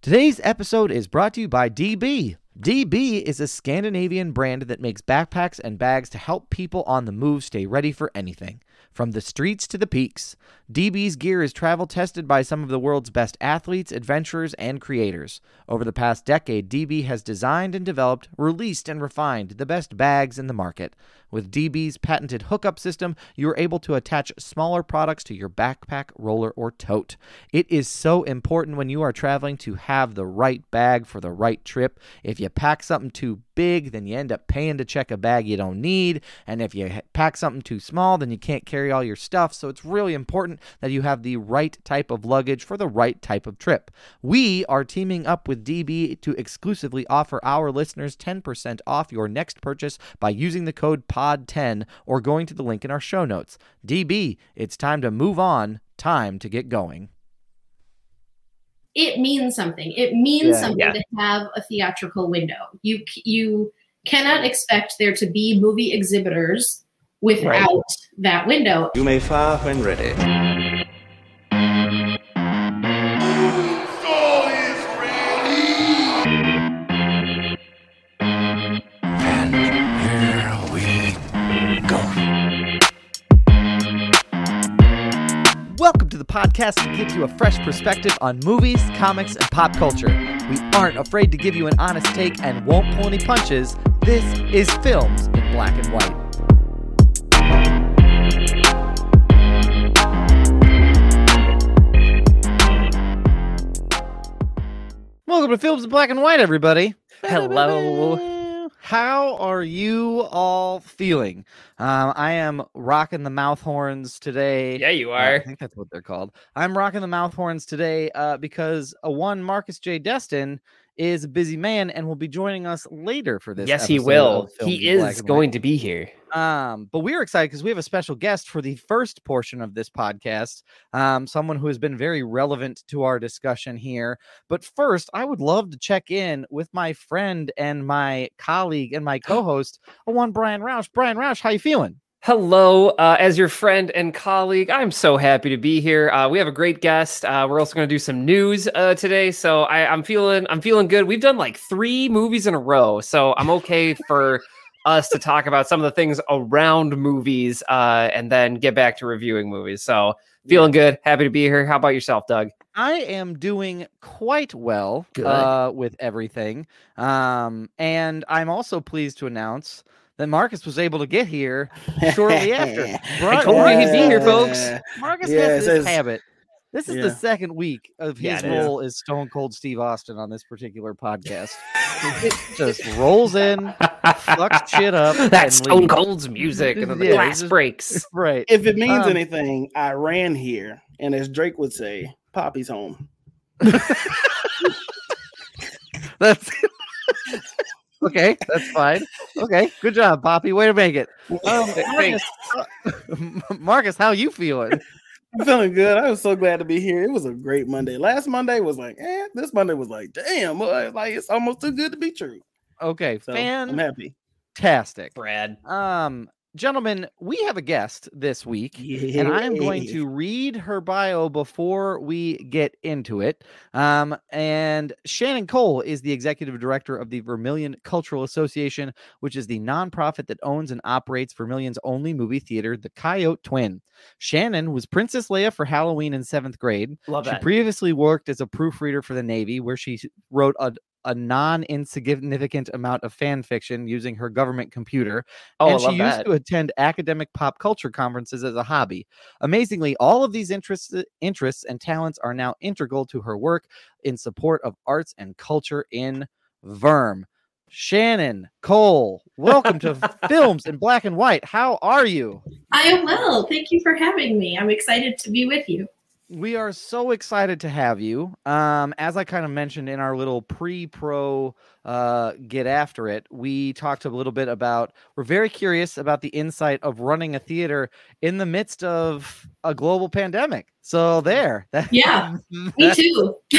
Today's episode is brought to you by DB. DB is a Scandinavian brand that makes backpacks and bags to help people on the move stay ready for anything. From the streets to the peaks, DB's gear is travel tested by some of the world's best athletes, adventurers, and creators. Over the past decade, DB has designed and developed, released, and refined the best bags in the market. With DB's patented hookup system, you are able to attach smaller products to your backpack, roller, or tote. It is so important when you are traveling to have the right bag for the right trip. If you pack something too big, then you end up paying to check a bag you don't need. And if you pack something too small, then you can't carry all your stuff. So it's really important that you have the right type of luggage for the right type of trip. We are teaming up with DB to exclusively offer our listeners 10% off your next purchase by using the code POD10 or going to the link in our show notes. DB, it's time to move on, time to get going. It means something. It means Yeah. something Yeah. to have a theatrical window. You you cannot expect there to be movie exhibitors without that window. You may fire when ready. Welcome to the podcast that gives you a fresh perspective on movies, comics, and pop culture. We aren't afraid to give you an honest take and won't pull any punches. This is Films in Black and White. Welcome to Films in Black and White, everybody. Hello. How are you all feeling? Um, I am rocking the mouth horns today. Yeah, you Uh, I think that's what they're called. I'm rocking the mouth horns today uh, because a one Marcus J. Destin is a busy man and will be joining us later for this. yes, he will. He is going to be here. Um, but we're excited because we have a special guest for the first portion of this podcast. Um, someone who has been very relevant to our discussion here. But first, I would love to check in with my friend and my colleague and my co-host, one Brian Roush. Brian Roush, how you feeling? Hello, uh, as your friend and colleague, I'm so happy to be here. Uh, we have a great guest. Uh, we're also going to do some news uh, today, so I, I'm feeling I'm feeling good. We've done like three movies in a row, so I'm okay for us to talk about some of the things around movies, uh, and then get back to reviewing movies. So feeling good, happy to be here. How about yourself, Doug? I am doing quite well uh, with everything. Um, and I'm also pleased to announce that Marcus was able to get here shortly after. I told you he'd be here, folks. Marcus Yeah, has this says- habit. This is the second week of his it is. role as Stone Cold Steve Austin on this particular podcast. it just rolls in, fucks shit up. and That's Stone leaves. Cold's music, and then the Yeah, glass just- breaks. Right. If it means Um, anything, I ran here, and as Drake would say, Poppy's home. That's okay. That's fine. Okay. Good job, Poppy. Way to make it. Um, Marcus, Marcus, how you feeling? I'm feeling good. I was so glad to be here. It was a great Monday. Last Monday was like, eh. This Monday was like, damn, boy, like it's almost too good to be true. Okay, So I'm happy. fantastic. Brad. Um, gentlemen, we have a guest this week. and I'm going to read her bio before we get into it. Um, and Shannon Cole is the executive director of the Vermillion Cultural Association, which is the nonprofit that owns and operates Vermillion's only movie theater, the Coyote Twin. Shannon was Princess Leia for Halloween in seventh grade. Love She that. previously worked as a proofreader for the Navy, where she wrote a, a non insignificant amount of fan fiction using her government computer oh, and I she used that. to attend academic pop culture conferences as a hobby. Amazingly, all of these interests, interests and talents are now integral to her work in support of arts and culture in Verm. Shannon Cole, welcome to Films in Black and White. How are you? I am well. Thank you for having me. I'm excited to be with you. We are so excited to have you. Um, as I kind of mentioned in our little pre-pro uh, get after it, we talked a little bit about. We're very curious about the insight of running a theater in the midst of a global pandemic. So there, that, Yeah, Me too.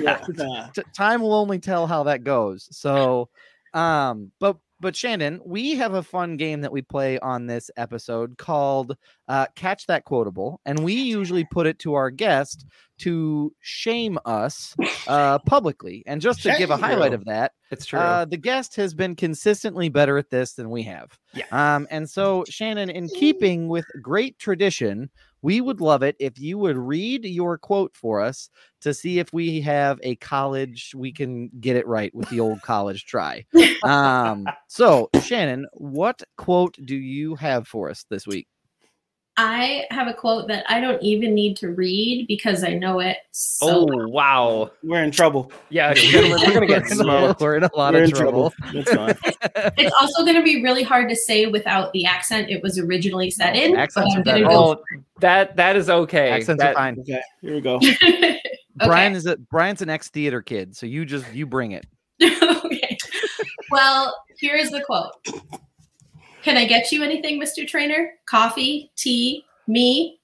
Yeah, time will only tell how that goes. So, um, but but Shannon, we have a fun game that we play on this episode called uh, Catch That Quotable. And we usually put it to our guest to shame us uh, publicly. And just to give a highlight you. of that, It's true. uh, the guest has been consistently better at this than we have. Yeah. Um, and so, Shannon, in keeping with great tradition, we would love it if you would read your quote for us to see if we have a college, we can get it right with the old college try. Um, so, Shannon, what quote do you have for us this week? I have a quote that I don't even need to read because I know it. So oh well. wow. We're in trouble. Yeah, gentlemen, we're gonna get We're in a- smoked. We're in a lot We're of trouble. trouble. That's fine. it's also going to be really hard to say without the accent it was originally set oh, in. Accents but I'm gonna go Oh, that that is okay. Accents That- are fine. Okay, here we go. Brian is a Brian's an ex theater kid, so you just you bring it. okay. Well, here's the quote. Can I get you anything, Mr. Trainer? Coffee, tea, me?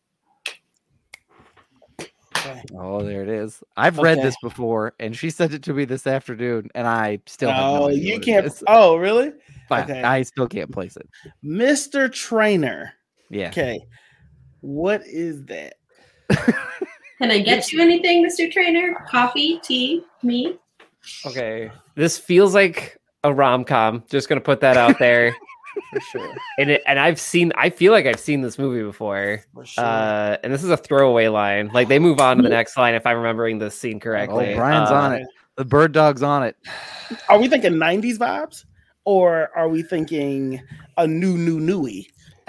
Okay. Oh, there it is. I've read this before, and she sent it to me this afternoon, and I still have no Oh, you can't. is. Oh, really? But okay. I still can't place it. Mr. Trainer. Yeah. Okay. What is that? Can I get you anything, Mr. Trainer? Coffee, tea, me? Okay. This feels like a rom com. Just gonna put that out there. For sure. and it, and I've seen. I feel like I've seen this movie before. For sure. Uh, and this is a throwaway line. Like they move on to the next line if I'm remembering this scene correctly. Oh, Brian's Uh, on it. The bird dog's on it. are we thinking 90s vibes? Or are we thinking a new, new, newy?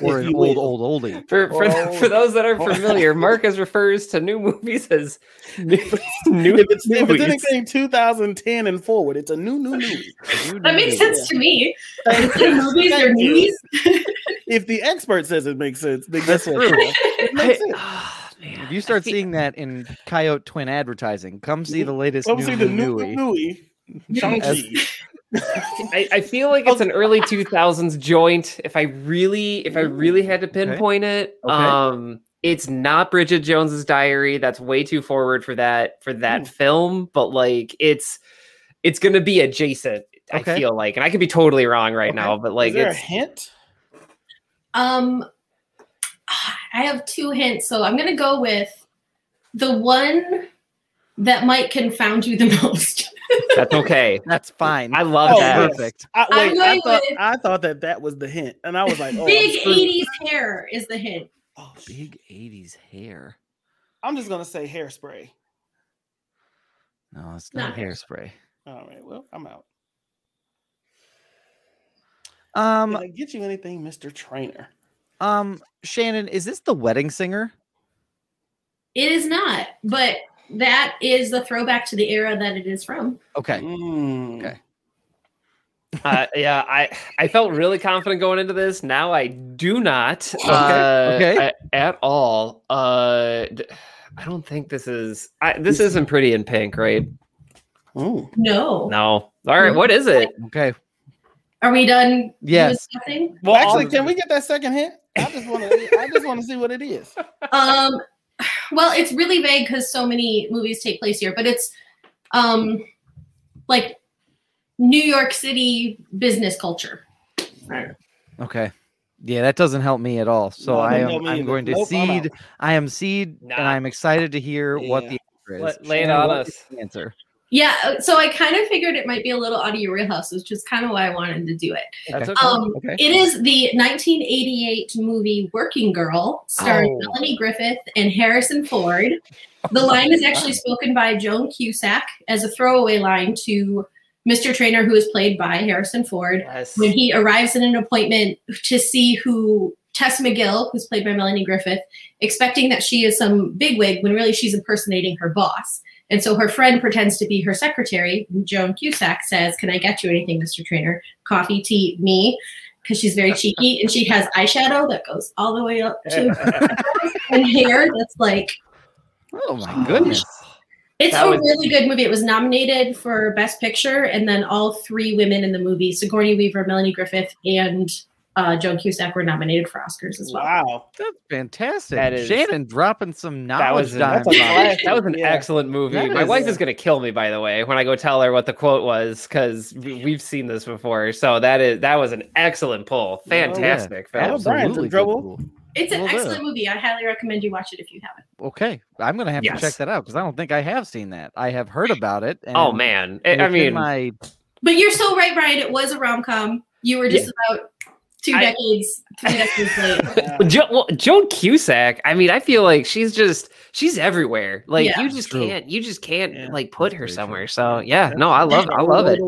Or an you old, old oldie. For for, Oh. for those that are oh. familiar, Marcus refers to new movies as new, new If it's, if it's anything 2010 and forward, it's a new, new, new. That makes sense to me. Thank The movies are Thank movies. If the expert says it makes sense, then That's guess what? true. It I, makes sense. Ah, man, If you start I seeing that in Coyote Twin advertising, come see the latest Come new, see the new, new, newy. new, newy. Shang-Chi. I, I feel like it's an early 2000s joint. If I really, if I really had to pinpoint it, Okay. um, it's not Bridget Jones's Diary. That's way too forward for that for that Ooh. film. But like, it's it's gonna be adjacent. Okay. I feel like, and I could be totally wrong right Okay. now, but like, Is there a it's hint? Um, I have two hints, so I'm gonna go with the one that might confound you the most. That's okay. That's fine. I love Oh, that. Perfect. I, wait, I going thought with- I thought that that was the hint, and I was like, oh, Big 80s hair is the hint. Oh. Big 80s hair. I'm just gonna say hairspray. No, it's not Not hairspray. All right, well, I'm out. Um, Can I get you anything, Mr. Trainer? um, Shannon, is this the wedding singer? It is not, but that is the throwback to the era that it is from. Okay. Mm. Okay. uh, yeah, I I felt really confident going into this. Now I do not. Uh, okay. a- at all. Uh, d- I don't think this is. I, this isn't pretty in pink, right? Ooh. No. No. All right. What is it? Okay. Are we done Yes. discussing? Well, actually, can we get that second hint? I just want to. I just want to see what it is. Um, well, it's really vague because so many movies take place here, but it's um, like New York City business culture. Right. Okay. Yeah, that doesn't help me at all. So No, I am help I'm going to Nope, seed. I am seed, Nah. and I'm excited to hear what the answer is. Lay it on us. answer. Yeah, uh, so I kind of figured it might be a little out of your wheelhouse, which is kind of why I wanted to do it. Okay. okay. Um, Okay. It is the 1988 movie Working Girl, starring Oh. Melanie Griffith and Harrison Ford. The line is actually spoken by Joan Cusack as a throwaway line to Mr. Trainer, who is played by Harrison Ford. yes. When he arrives in an appointment to see who Tess McGill, who's played by Melanie Griffith, expecting that she is some bigwig when really she's impersonating her boss. And so her friend pretends to be her secretary. Joan Cusack says, Can I get you anything, Mr. Trainer? Coffee, tea, me. Because she's very cheeky and she has eyeshadow that goes all the way up to and hair that's like Oh my goodness. it's That a was- really good movie. It was nominated for Best Picture, and then all three women in the movie: Sigourney Weaver, Melanie Griffith, and uh, Joan Cusack were nominated for Oscars as well. Wow. That's fantastic. That is- Shannon dropping some knowledge. That knowledge was, an, that's a on that was an Yeah. excellent movie. That My is- wife is going to kill me, by the way, when I go tell her what the quote was, because we've seen this before. So that is that was an excellent pull. Oh, yeah. Fantastic. Absolutely. Brian's trouble. It's an Well, there. excellent movie. I highly recommend you watch it if you haven't. Okay, I'm gonna have to check that out because I don't think I have seen that. I have heard about it. And Oh man, I- I mean, my But you're so right, Brian. It was a rom com. You were just about two I- decades, three decades late. Yeah. jo- well, Joan Cusack. I mean, I feel like she's just she's everywhere. Like Yeah. you just True. can't you just can't Yeah. like put her very true. somewhere. So yeah, no, I love I love it.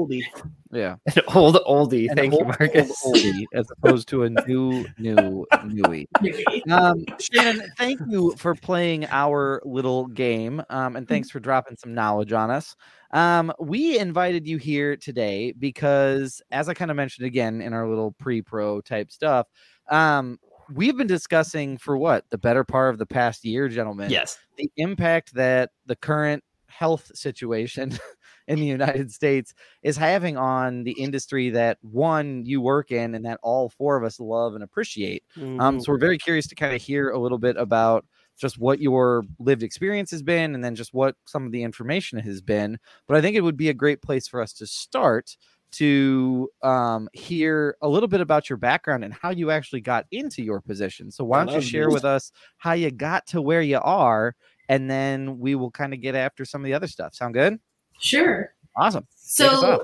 Oldie. yeah. An old oldie. An Thank you, old- Marcus. old oldie as opposed to a new new newie. Um, Shannon, thank you for playing our little game, um, and thanks for dropping some knowledge on us. Um, we invited you here today because, as I kind of mentioned again in our little pre-pro type stuff, um, we've been discussing for what the better part of the past year, gentlemen, Yes. the impact that the current health situation in the United States is having on the industry that one you work in and that all four of us love and appreciate. Um, Mhm. so we're very curious to kind of hear a little bit about just what your lived experience has been and then just what some of the information has been. But I think it would be a great place for us to start to um, hear a little bit about your background and how you actually got into your position. So why don't you share this. with us how you got to where you are, and then we will kind of get after some of the other stuff. Sound good? Sure. Awesome. So,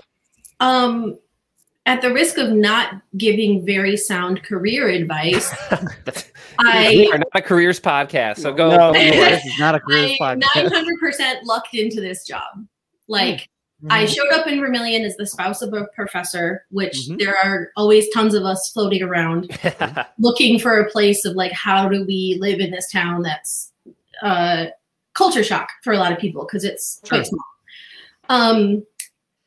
um, at the risk of not giving very sound career advice, we are not a careers podcast, so go. No. go this is not a career I podcast. 900% lucked into this job. Like, I Mm-hmm. showed up in Vermillion as the spouse of a professor, which Mhm. there are always tons of us floating around looking for a place of like, how do we live in this town that's uh, culture shock for a lot of people because it's Sure. quite small. Um,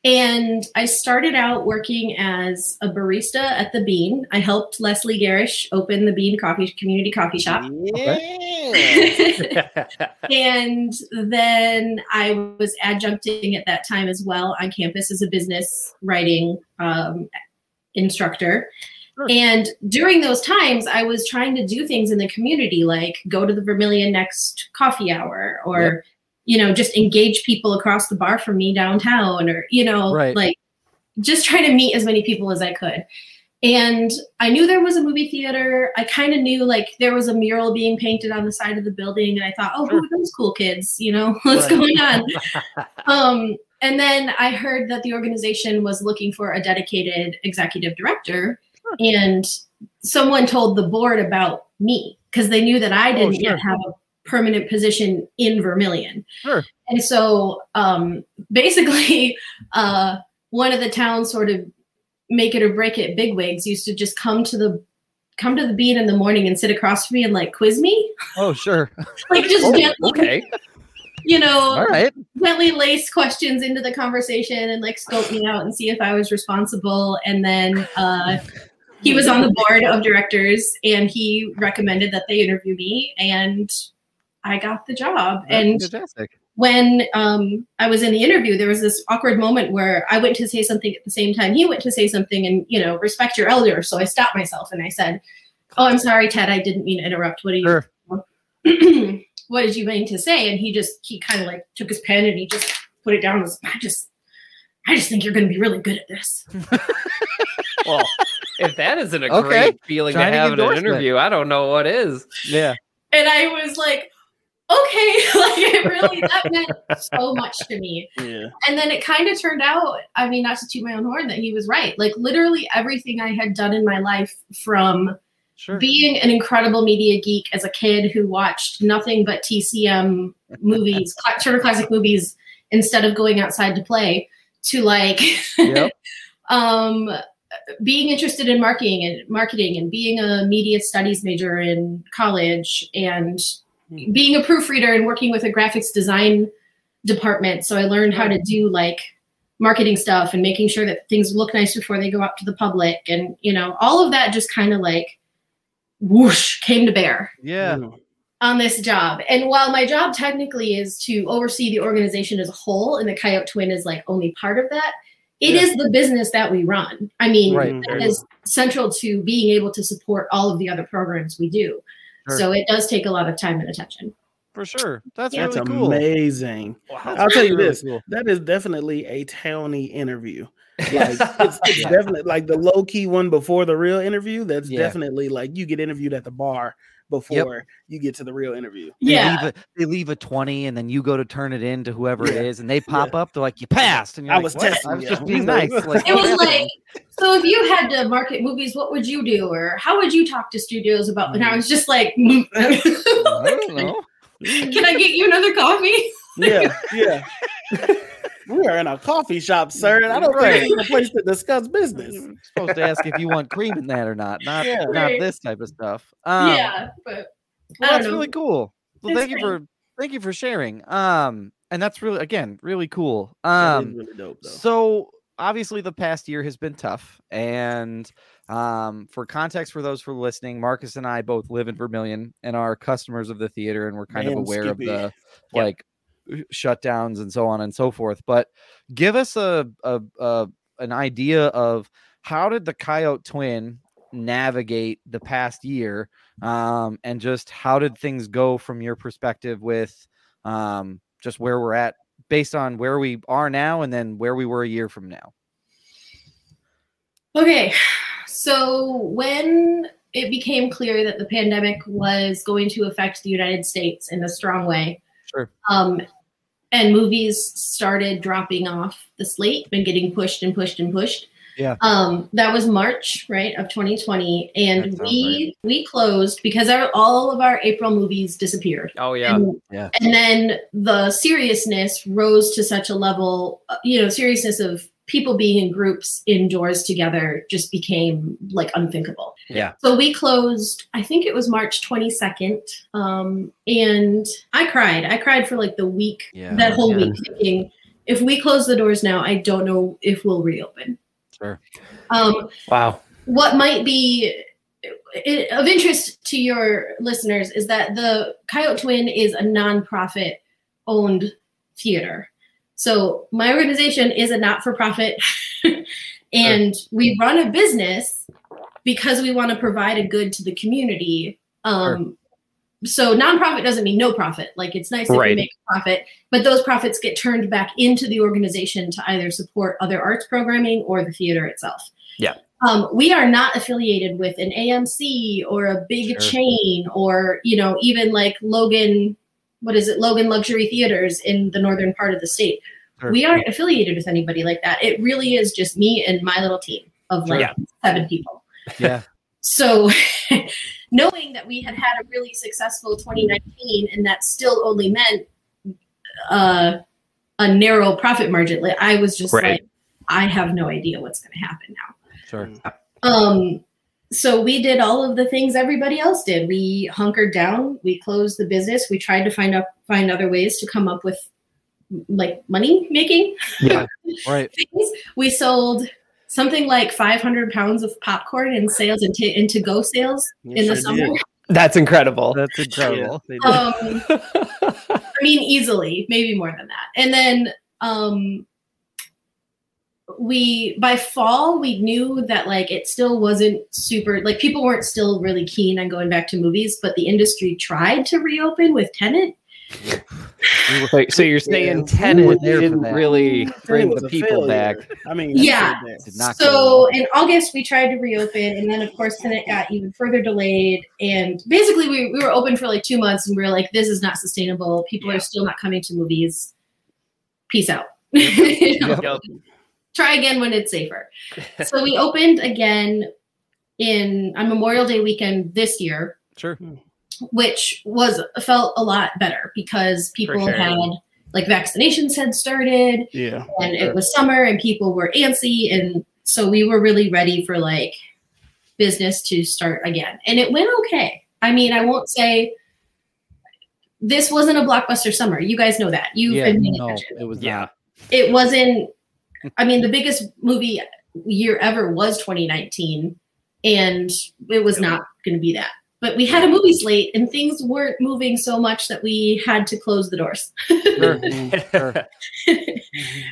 and I started out working as a barista at the Bean. I helped Leslie Garish open the Bean Coffee Community Coffee Shop. Yeah. and then I was adjuncting at that time as well on campus as a business writing um, instructor. Sure. And during those times, I was trying to do things in the community, like go to the Vermillion Next coffee hour, or Yep. You know, just engage people across the bar from me downtown, or you know, Right. like just try to meet as many people as I could. And I knew there was a movie theater. I kind of knew like there was a mural being painted on the side of the building, and I thought, oh, Sure. who are those cool kids? You know, what's Right. going on? um, and then I heard that the organization was looking for a dedicated executive director, and someone told the board about me because they knew that I didn't Oh, sure. yet have a permanent position in Vermillion. Sure. And so um, basically, uh, one of the town's sort of make it or break it bigwigs used to just come to the come to the Bean in the morning and sit across from me and like quiz me, Oh, sure. like just Oh, gently, okay. you know, All right. gently lace questions into the conversation and like scope me out and see if I was responsible. And then uh, he was on the board of directors and he recommended that they interview me and I got the job. And fantastic. when um, I was in the interview, there was this awkward moment where I went to say something at the same time he went to say something and, you know, respect your elders. So I stopped myself and I said, Oh, I'm sorry, Ted. I didn't mean to interrupt. What are you? Sure. what did you mean to say? And he just, he kind of like took his pen and he just put it down. And was, I just, I just think you're going to be really good at this. Well, if that isn't a Okay. great feeling to have in an interview, I don't know what is. Yeah. And I was like, okay, like it really, that meant so much to me. Yeah. and then it kind of turned out i mean not to toot my own horn that he was right like literally everything i had done in my life from Sure. being an incredible media geek as a kid who watched nothing but tcm movies turner classic movies instead of going outside to play to like Yep. um being interested in marketing and marketing and being a media studies major in college and being a proofreader and working with a graphics design department so i learned how to do like marketing stuff and making sure that things look nice before they go out to the public and you know all of that just kind of like whoosh came to bear Yeah. Mm. on this job. And while my job technically is to oversee the organization as a whole, and the Coyote Twin is like only part of that, it Yeah. is the business that we run. I mean, Right. that is central to being able to support all of the other programs we do. Sure. So it does take a lot of time and attention. For sure. That's Yeah. That's really cool. amazing. Wow. I'll tell you Really this. cool. That is definitely a towny interview. Like it's, it's Yeah. definitely like the low key one before the real interview. That's Yeah. definitely like you get interviewed at the bar before you get to the real interview. They Yeah. leave a they leave a twenty, and then you go to turn it in to whoever it Yeah. is, and they pop up. They're like, "You passed," and you're I like, was "What? testing I was you." just being nice." like, Like, It was like, so if you had to market movies, what would you do? Or how would you talk to studios about? And I mm. was just like, mm. I don't know. can I get you another coffee? Yeah, yeah. We are in a coffee shop, sir. And I don't Right. think it's a place to discuss business. You're supposed to ask if you want cream in that or not, not Yeah. not Right. this type of stuff. Um, yeah, but well, I don't that's know. really cool. Well, It's thank you for thank you for sharing. Um, and that's really again really cool. Um, really dope, so obviously the past year has been tough, and um, for context for those who are listening, Marcus and I both live in Vermillion and are customers of the theater, and we're kind of aware Skippy. of the Yep. like shutdowns and so on and so forth. But give us a, a, a an idea of how did the Coyote Twin navigate the past year, um, and just how did things go from your perspective with um, just where we're at based on where we are now and then where we were a year from now. Okay, so when it became clear that the pandemic was going to affect the United States in a strong way, Sure. um, and movies started dropping off the slate and getting pushed and pushed and pushed. Yeah. Um, that was March, right, of 2020, and sounds we we closed because our, all of our April movies disappeared. Oh yeah. And, Yeah. and then the seriousness rose to such a level, uh, you know, seriousness of people being in groups indoors together just became like unthinkable. Yeah. So we closed, I think it was March 22nd. Um, and I cried. I cried for like the week, Yeah. that whole yeah. week, thinking, if we close the doors now, I don't know if we'll reopen. Sure. Um, Wow. what might be i- of interest to your listeners is that the Coyote Twin is a nonprofit owned theater. So my organization is a not for profit, and we run a business because we want to provide a good to the community. Um, So nonprofit doesn't mean no profit. Like it's nice if Right. we make a profit, but those profits get turned back into the organization to either support other arts programming or the theater itself. Yeah. Um, we are not affiliated with an AMC or a big Sure. chain or you know even like Logan, what is it, Logan Luxury Theaters in the northern part of the state. Sure. We aren't affiliated with anybody like that. It really is just me and my little team of like Yeah. seven people. Yeah. So, knowing that we had had a really successful 2019 and that still only meant uh, a narrow profit margin, like, I was just Right. like, I have no idea what's going to happen now. Sure. Um, so we did all of the things everybody else did. We hunkered down. We closed the business. We tried to find up find other ways to come up with like money making Yeah. Right. things. We sold something like 500 pounds of popcorn in sales and to into go sales You in the sure summer. did. That's incredible. That's incredible. they. Um, I mean, easily, maybe more than that. And then um, we, by fall, we knew that like it still wasn't super, like people weren't still really keen on going back to movies, but the industry tried to reopen with Tenet. We were- Wait, so you're saying Yeah. We were Tenet there for didn't really bring the a people back? I mean, Yeah. said that. Did not go So in August, we tried to reopen, and then of course, Tenet got even further delayed. And basically, we, we were open for like two months, and we were like, this is not sustainable. People Yeah. are still not coming to movies. Peace out. You know? Yep. try again when it's safer. so we opened again in on Memorial Day weekend this year, Sure. Hmm. Which was felt a lot better because people sure. had like vaccinations had started Yeah. and it was summer and people were antsy and so we were really ready for like business to start again. And it went okay. I mean, I won't say this wasn't a blockbuster summer. You guys know that. You've Yeah. been paying No, attention it was Yeah. not. it wasn't i mean the biggest movie year ever was 2019 and it was not going to be that but we had a movie slate and things weren't moving so much that we had to close the doors Sure. Sure.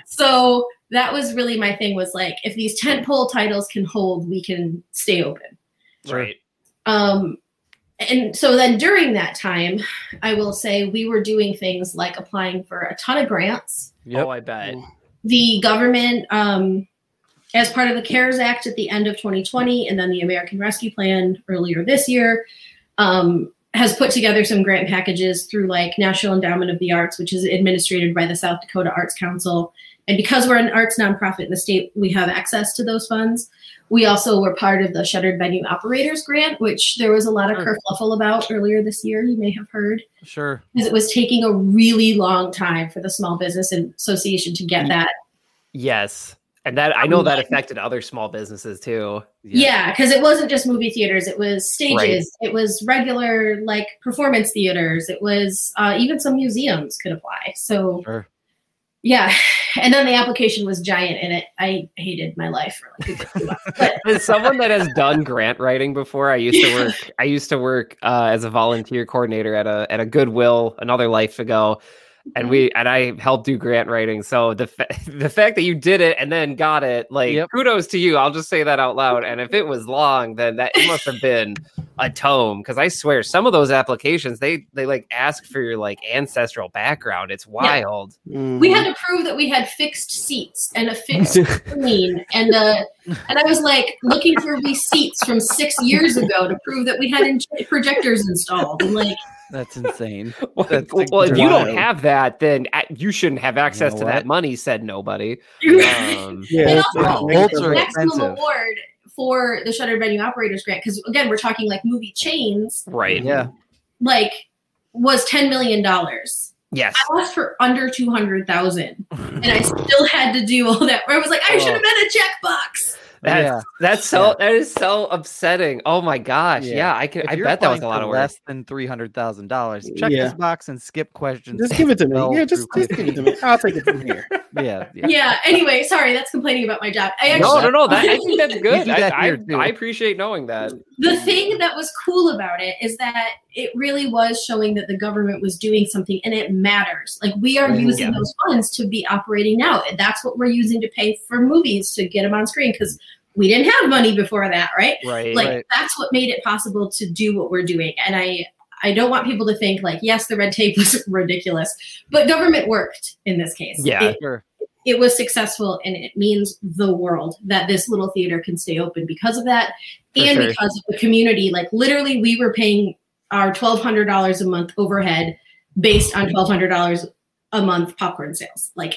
so that was really my thing was like if these tentpole titles can hold, we can stay open. Right. Um, and so then during that time, I will say we were doing things like applying for a ton of grants. Oh, I bet. The government, um, as part of the CARES Act at the end of 2020, and then the American Rescue Plan earlier this year, um, has put together some grant packages through like National Endowment of the Arts, which is administered by the South Dakota Arts Council. And because we're an arts nonprofit in the state, we have access to those funds. We also were part of the Shuttered Venue Operators Grant, which there was a lot of Sure. kerfluffle about earlier this year. You may have heard Sure. because it was taking a really long time for the Small Business Association to get that. Yes. And that I know that affected other small businesses too. Yeah, because it wasn't just movie theaters; it was stages, it was regular like performance theaters, it was uh, even some museums could apply. So Sure. yeah, and then the application was giant, and it I hated my life for like a months. But As someone that has done grant writing before, I used to work. I used to work uh, as a volunteer coordinator at a at a Goodwill another life ago, and we and I helped do grant writing. So the fa- the fact that you did it and then got it, like Yep. kudos to you. I'll just say that out loud. And if it was long, then that it must have been a tome. Because I swear, some of those applications they they like ask for your like ancestral background. It's wild. we had to prove that we had fixed seats and a fixed screen, and uh, and I was like looking for receipts from six years ago to prove that we had in- projectors installed, and like That's insane. Well, That's well, if you don't have that, then you shouldn't have access know to what? that money. Said nobody. Um, Yeah, And it's- also, it's- Bolts the maximum expensive. award for the shuttered Venue Operators Grant, because again, we're talking like movie chains, right. Yeah. like was ten million dollars. Yes. I asked for under two hundred thousand, and I still had to do all that. Where I was like, I should have been a checkbox. That's Yeah. that's so that is so upsetting. Oh my gosh. Yeah. Yeah, I can. If I bet that was a lot for of work. less than three hundred thousand dollars. Check Yeah. this box and skip questions. Just give it to me. Yeah, just, just give it to me. I'll take it from here. yeah, yeah. Yeah. Anyway, sorry, that's complaining about my job. I actually No, no, no. That, I think that's do good. that I, I. I appreciate knowing that. The thing that was cool about it is that it really was showing that the government was doing something and it matters. Like we are using Yeah. those funds to be operating now. And that's what we're using to pay for movies to get them on screen because we didn't have money before that, right? Right. Like Right. that's what made it possible to do what we're doing. And I I don't want people to think like, yes, the red tape was ridiculous, but government worked in this case. Yeah. It, Sure. It was successful and it means the world that this little theater can stay open because of that For and sure. because of the community like literally we were paying our $1200 a month overhead based on $1200 a month popcorn sales like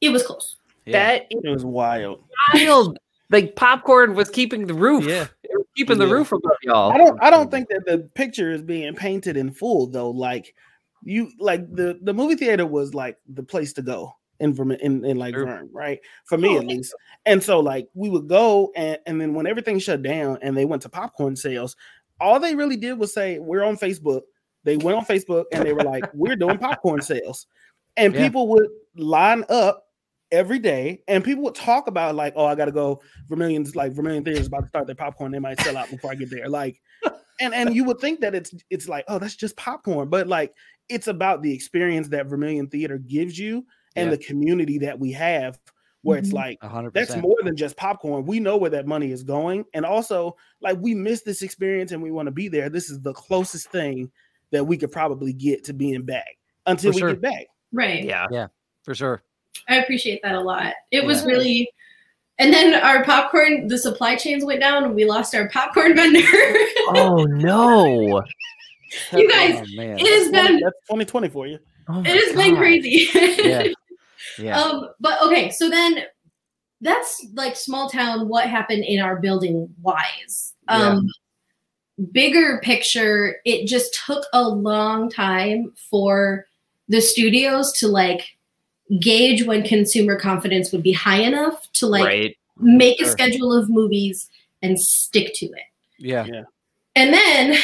it was close Yeah. That It was wild. wild. Like popcorn was keeping the roof. Yeah. It was keeping the Yeah. roof above y'all. I don't I don't think that the picture is being painted in full though. Like you like the the movie theater was like the place to go in Verm- in, in like Sure. Vern, right? For me Oh, at least. And so like we would go and and then when everything shut down and they went to popcorn sales, all they really did was say we're on Facebook. They went on Facebook and they were like we're doing popcorn sales. And Yeah. people would line up every day and people would talk about like oh I got to go Vermillion's like Vermillion Theater is about to start their popcorn they might sell out before I get there like and and you would think that it's it's like oh that's just popcorn but like it's about the experience that Vermillion Theater gives you and Yeah. the community that we have where it's Mhm. like A hundred that's more than just popcorn we know where that money is going and also like we miss this experience and we want to be there this is the closest thing that we could probably get to being back until For we sure. get back right Yeah. Yeah. For sure. i appreciate that a lot it was really and then our popcorn the supply chains went down and we lost our popcorn vendor Oh no. you guys Oh it has been that's 2020 for you Oh it has been crazy Yeah. Yeah. Um, but okay, so then that's like small town, what happened in our building wise. Um bigger picture, it just took a long time for the studios to like gauge when consumer confidence would be high enough to like right. make a schedule of movies and stick to it. Yeah. yeah. And then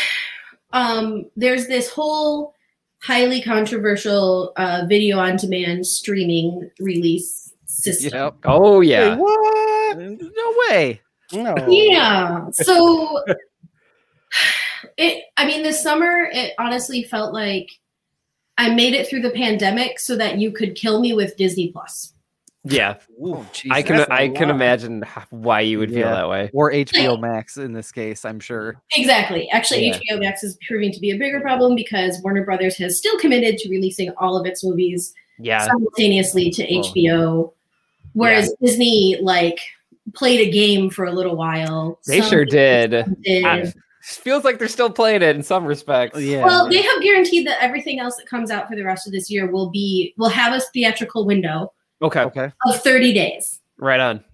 um, there's this whole highly controversial uh, video on demand streaming release system. Yep. Oh Wait, yeah. what No way. no Yeah. So it I mean this summer it honestly felt like I made it through the pandemic so that you could kill me with Disney Plus. Yeah, Ooh, Oh. I can I a I can lot. imagine why you would feel that way. Or HBO Max in this case, I'm sure. Exactly. Actually, Yeah. HBO Max is proving to be a bigger problem because Warner Brothers has still committed to releasing all of its movies Yeah, simultaneously to Oh. HBO, whereas Disney like played a game for a little while. they Some sure did. did. I- feels like they're still playing it in some respects. Yeah. Well, they have guaranteed that everything else that comes out for the rest of this year will be will have a theatrical window Okay, okay. of 30 days. right on.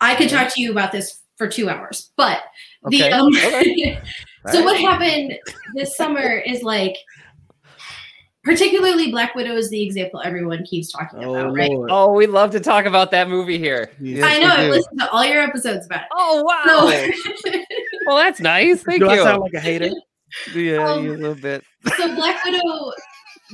I could talk to you about this for two hours, but the Okay. um, Okay. so what happened this summer is like particularly Black Widow is the example everyone keeps talking Oh, about, right? Lord. Oh, we love to talk about that movie here. Yes, I know. I've listened to all your episodes about it. Oh wow. So, well, that's nice. Thank Do I you. sound like a hater? Yeah, Um, a little bit. so Black Widow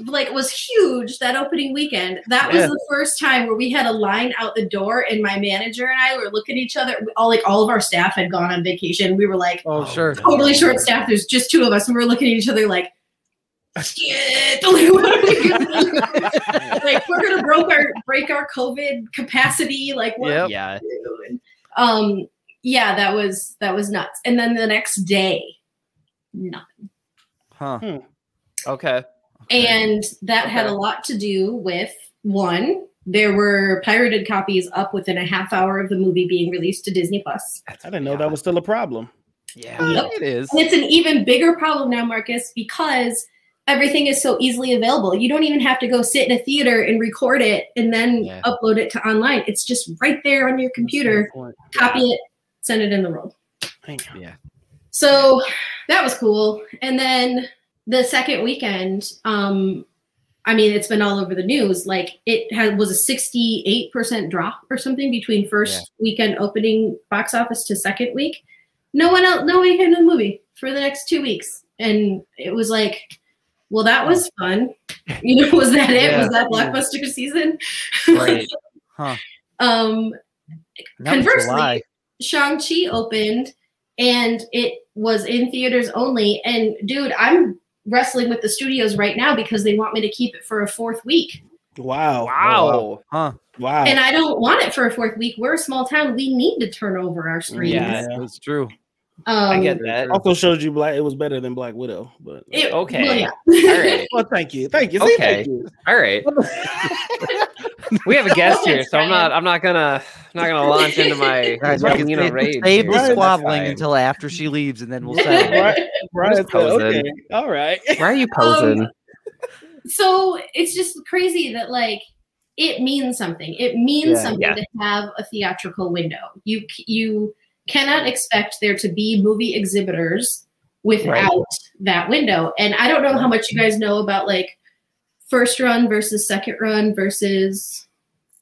like it was huge that opening weekend. That was Yeah. the first time where we had a line out the door and my manager and I were looking at each other. All like all of our staff had gone on vacation. We were like Oh, sure. totally short staff. There's just two of us and we are looking at each other like shit. Like, what are we gonna like we're gonna break our break our COVID capacity. Like what Yep. Yeah. doing? Um, yeah, that was that was nuts. And then the next day, nothing. Huh. Okay. And that had a lot to do with one, there were pirated copies up within a half hour of the movie being released to Disney Plus. I didn't know that was still a problem. Yeah. Yep. It is. And it's an even bigger problem now, Marcus, because everything is so easily available. You don't even have to go sit in a theater and record it and then Yeah. upload it to online. It's just right there on your computer. Copy it, send it in the world. Yeah. So that was cool. And then the second weekend, um, I mean, it's been all over the news. Like it had was a sixty-eight percent drop or something between first weekend opening box office to second week. No one else, no one came to the movie for the next two weeks, and it was like, well, that was fun. You know, was that it? Yeah. Was that blockbuster season? Right. Huh. um, Conversely, Shang-Chi opened and it was in theaters only. And dude, I'm wrestling with the studios right now because they want me to keep it for a fourth week. Wow. Wow. Huh. Wow. And I don't want it for a fourth week. We're a small town. We need to turn over our screens. Yeah. That's true. Um, I get that. also showed you black. It was better than Black Widow, but it- Okay. well, yeah. All right. well, thank you, thank you. See, Okay. thank you. All right. We have a guest here, so I'm not. I'm not gonna. I'm not gonna launch into my Guys, we can you know save, rage. save the squabbling until after she leaves, and then we'll settle. Right, right. Okay, all right. Why are you posing? Um, so it's just crazy that like it means something. It means Yeah. something Yeah. to have a theatrical window. You you cannot expect there to be movie exhibitors without Right. that window. And I don't know how much you guys know about like first run versus second run versus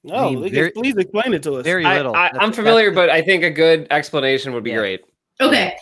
No, mean, very- please explain it to us. Very little. I, That's- I'm familiar, but I think a good explanation would be Yeah. great. Okay.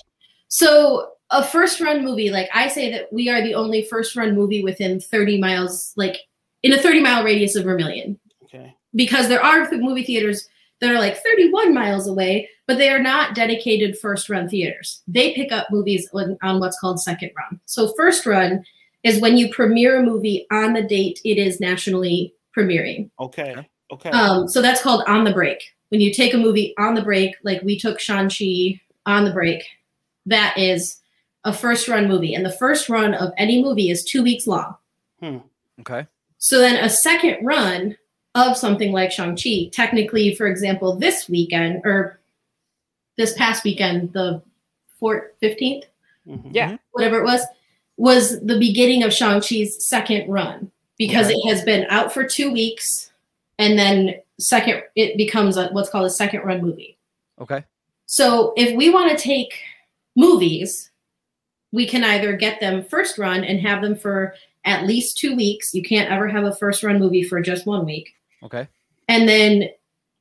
So a first run movie, like I say that we are the only first run movie within 30 miles, like in a 30 mile radius of vermillion Okay. because there are movie theaters that are like 31 miles away, but they are not dedicated first run theaters. They pick up movies on, on what's called second run. So, first run is when you premiere a movie on the date it is nationally premiering. Okay. Okay. Um, so, that's called on the break. When you take a movie on the break, like we took Shang-Chi on the break, that is a first run movie. And the first run of any movie is two weeks long. Hmm. okay. So then a second run of something like Shang-Chi, technically, for example, this weekend or this past weekend, the 4th, 15th, Mhm. Yeah. whatever it was, was the beginning of Shang-Chi's second run because Okay. it has been out for two weeks and then second, it becomes a, what's called a second run movie. Okay. So if we want to take movies, we can either get them first run and have them for at least two weeks. You can't ever have a first run movie for just one week. Okay. And then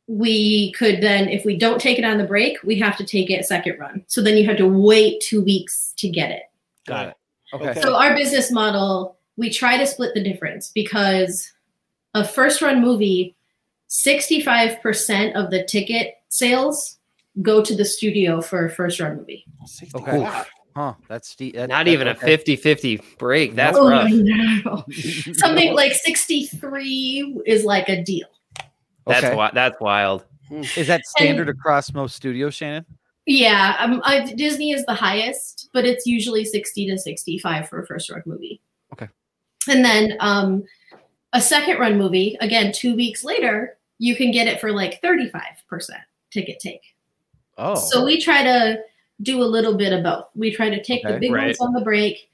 we could then, if we don't take it on the break, we have to take it second run. So then you have to wait two weeks to get it. Got it. Okay. Okay. So our business model, we try to split the difference because a first run movie, 65% of the ticket sales go to the studio for a first run movie. Okay. Wow. Huh. That's steep. that- Not that's even a okay. 50 50 break. That's Oh, rough. no. Something like 63 is like a deal. That's Okay. wi- that's wild. Is that standard across most studios, Shannon? Yeah, um, I, Disney is the highest, but it's usually 60 to 65 for a first run movie. Okay. And then um, a second run movie, again, two weeks later, you can get it for like 35% ticket take. Oh, So we try to do a little bit of both. We try to take the big Right. ones on the break,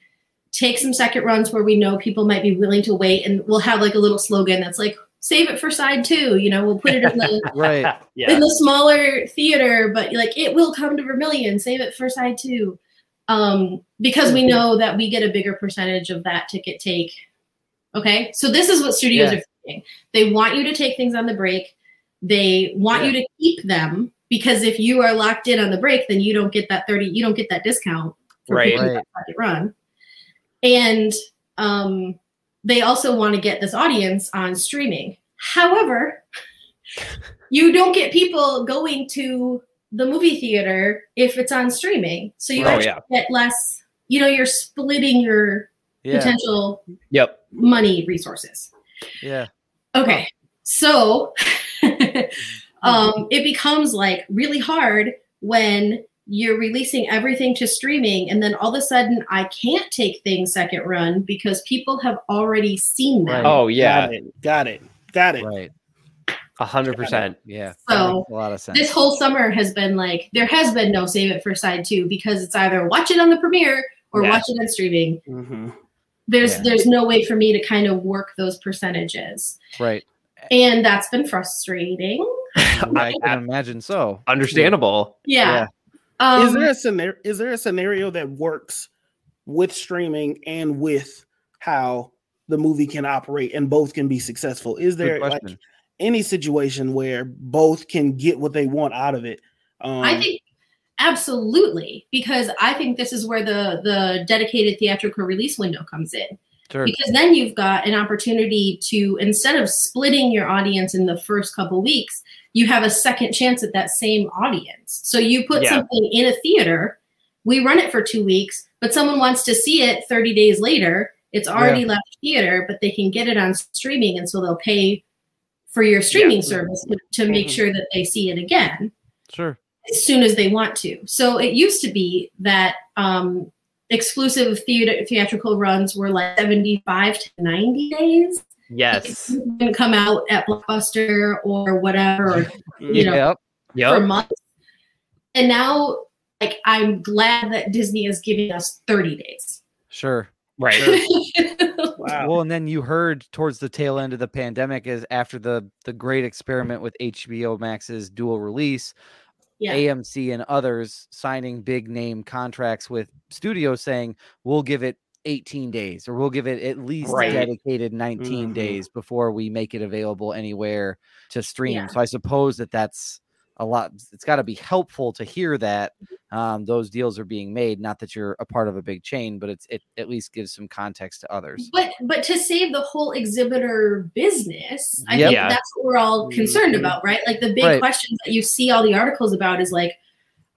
take some second runs where we know people might be willing to wait, and we'll have like a little slogan that's like, save it for side two. You know, we'll put it in the right. yeah. in the smaller theater, but like it will come to Vermillion. Save it for side two, um, because we know that we get a bigger percentage of that ticket take. Okay, so this is what studios Yeah. are thinking. They want you to take things on the break. They want you to keep them because if you are locked in on the break, then you don't get that thirty. You don't get that discount for Right. Right. up run. And um, they also want to get this audience on streaming. However, you don't get people going to the movie theater if it's on streaming. So you Oh, actually yeah. get less, you know, you're splitting your Yeah. potential Yep. money resources. Yeah. Okay. So um, it becomes like really hard when you're releasing everything to streaming and then all of a sudden I can't take things second run because people have already seen them. Right. Oh yeah. Got it. Got it. Got it. Right. A hundred percent. Yeah. So, a lot of sense. This whole summer has been like there has been no save it for side two because it's either watch it on the premiere or Yeah. watch it on streaming. hmm There's Yeah. there's no way for me to kind of work those percentages. right. And that's been frustrating. I can imagine so. Understandable. Yeah. Um, is there a scenario? Is there a scenario that works with streaming and with how the movie can operate and both can be successful? Is there like any situation where both can get what they want out of it? Um, I think absolutely because I think this is where the the dedicated theatrical release window comes in. Sure. because then you've got an opportunity to instead of splitting your audience in the first couple weeks you have a second chance at that same audience so you put Yeah. something in a theater we run it for two weeks but someone wants to see it 30 days later it's already left theater but they can get it on streaming and so they'll pay for your streaming service to, make Mhm. sure that they see it again Sure. as soon as they want to. So it used to be that um, exclusive theater theatrical runs were like 75 to 90 days. Yes. It didn't come out at Blockbuster or whatever, or you know, Yep. for months. And now, like, I'm glad that Disney is giving us 30 days. Sure. Right. wow. Well, and then you heard towards the tail end of the pandemic is after the the great experiment with HBO Max's dual release, yeah. AMC and others signing big name contracts with studios saying we'll give it 18 days or we'll give it at least Right. dedicated 19 Mhm. days before we make it available anywhere to stream. Yeah. So I suppose that that's a lot it's got to be helpful to hear that um, those deals are being made not that you're a part of a big chain but it's it at least gives some context to others But but to save the whole exhibitor business, I Yep. think Yeah. that's what we're all concerned Mhm. about, right? Like the big Right. questions that you see all the articles about is like,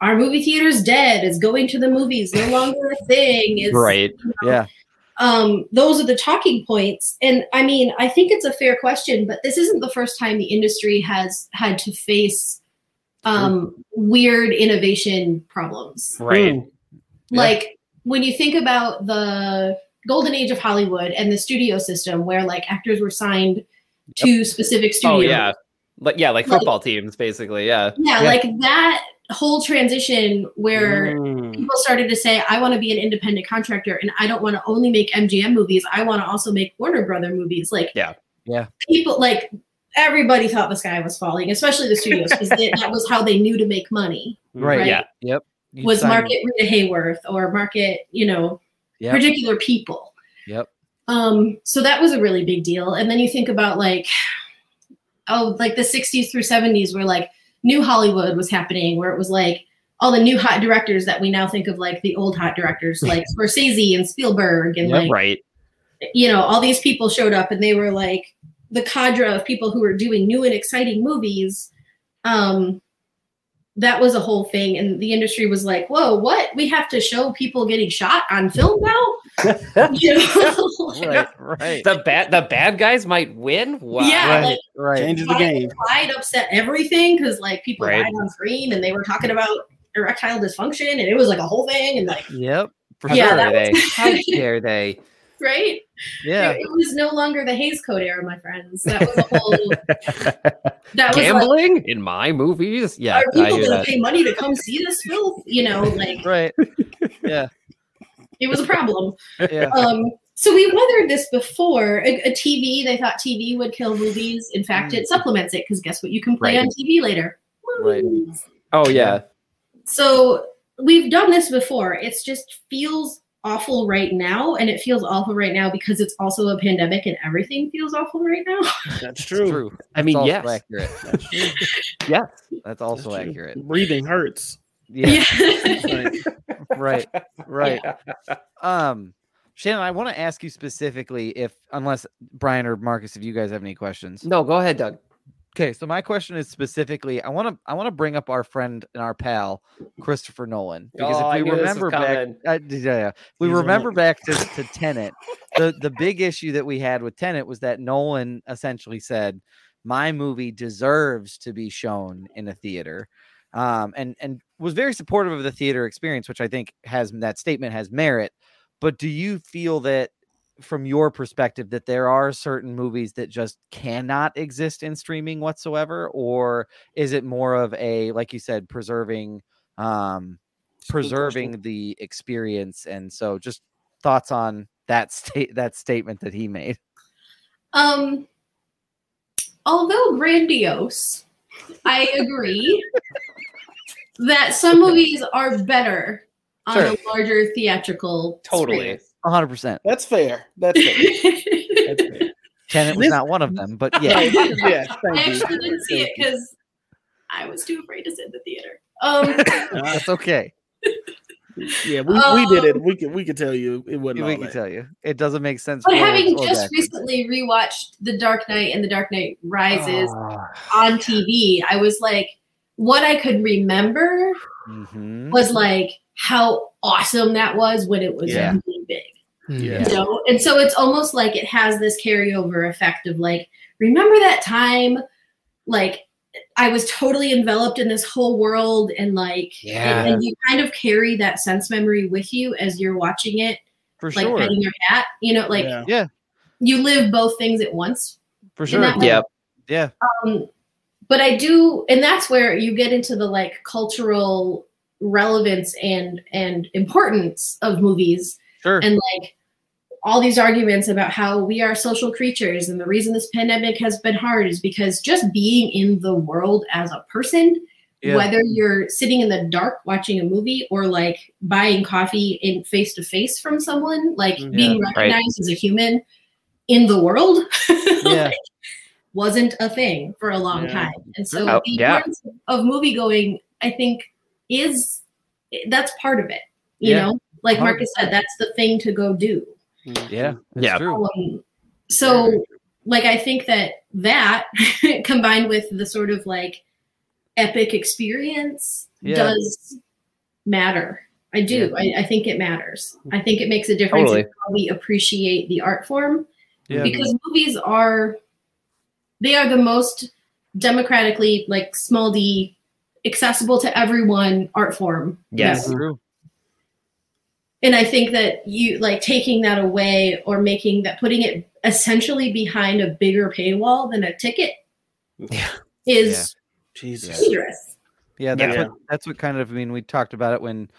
are movie theaters dead? Is going to the movies no longer a thing? Is Right. yeah um, those are the talking points. And I mean, I think it's a fair question, but this isn't the first time the industry has had to face um, weird innovation problems. Right. Mm. Yeah. Like when you think about the golden age of Hollywood and the studio system where like actors were signed to specific studios. Oh yeah. Like yeah, like Like- football teams, basically. Yeah. Yeah, Yeah. like that whole transition where Mm. people started to say, I want to be an independent contractor and I don't want to only make MGM movies. I want to also make Warner Brother movies. Like, Yeah. Yeah. People like everybody thought the sky was falling, especially the studios, because that was how they knew to make money. right, Right. Yeah. yep You'd was sign- market Rita Hayworth or market, you know, Yep. particular people. Yep. Um, so that was a really big deal. And then you think about like, oh, like the 60s through 70s where like new Hollywood was happening, where it was like all the new hot directors that we now think of like the old hot directors, like Scorsese and Spielberg and like Right. you know, all these people showed up and they were like the cadre of people who were doing new and exciting movies. Um, that was a whole thing, and the industry was like, "Whoa, what? We have to show people getting shot on film now?" you know? Right, right, the bad the bad guys might win. Wow. Yeah, right, like, right. Changes the game. Pride upset everything because like people Right. died on screen, and they were talking about erectile dysfunction, and it was like a whole thing, and like Yep. How Yeah, dare that they? How dare they? Right. Yeah. It, it was no longer the Hays Code era, my friends. That was a whole. that was like, Gambling in my movies? Yeah, are people going to pay money to come see this film? You know, like Right. Yeah. it was a problem. Yeah. Um, so we weathered this before. A, a TV, they thought TV would kill movies. In fact, it supplements it because guess what? You can play Right. on TV later. Right. Oh yeah. So we've done this before. It's just feels awful right now, and it feels awful right now because it's also a pandemic and everything feels awful right now. That's It's true. true. I mean, That's yes. accurate. That's true. Yes. That's also That's accurate. Breathing hurts. Yeah. Right. right. Right. Um, Shannon, I want to ask you specifically if, unless Brian or Marcus, if you guys have any questions. No, go ahead, Doug. Okay, so my question is specifically, I want to, I want to bring up our friend and our pal Christopher Nolan because Oh, if we remember back, uh, yeah, yeah, if we He's remember back to to Tenet, the the big issue that we had with Tenet was that Nolan essentially said, "My movie deserves to be shown in a theater." Um, and and was very supportive of the theater experience, which I think has that statement has merit. But do you feel that from your perspective that there are certain movies that just cannot exist in streaming whatsoever or is it more of a like you said preserving um preserving the experience and so just thoughts on that state that statement that he made Um, although grandiose, I agree that some movies are better on Sure. a larger theatrical. Totally. 100% That's fair. That's fair. screen. That's fair. Tenet was This- not one of them but yeah yeah. yes, I thank you. actually didn't see it because I was too afraid to sit in the theater. Um, that's okay Yeah, we, we did it. We could we could tell you it wasn't. we can that. tell you it doesn't make sense but forwards having or just backwards. recently rewatched The Dark Knight and The Dark Knight Rises Ah, on TV, I was like, what I could remember mhm. was like how awesome that was when it was Yeah. Really big. Yeah. you know and so it's almost like it has this carryover effect of like remember that time like i was totally enveloped in this whole world and like Yeah. and, and you kind of carry that sense memory with you as you're watching it for like sure petting your cat you know like Yeah. you live both things at once for sure that way. Yep. yeah um, but I do, and that's where you get into the like cultural relevance and and importance of movies, sure and like all these arguments about how we are social creatures, and the reason this pandemic has been hard is because just being in the world as a person, Yeah. whether you're sitting in the dark watching a movie or like buying coffee in face to face from someone, like Mhm. being right. recognized as a human in the world. Yeah. like, wasn't a thing for a long Yeah. time. And so Oh, the yeah. importance of movie going, I think, is that's part of it. You Yeah. know, like Marcus said, that's the thing to go do. Yeah it's Yeah. true Um, so, like, I think that that combined with the sort of like epic experience Yeah. does matter. I do. I, I think it matters. I think it makes a difference Totally. in how we appreciate the art form yeah because movies are they are the most democratically like small d accessible to everyone art form Yes. that- true and i think that you like taking that away or making that putting it essentially behind a bigger paywall than a ticket Yeah. is Jesus. dangerous Yeah, that's Yeah. what that's what kind of I mean, we talked about it when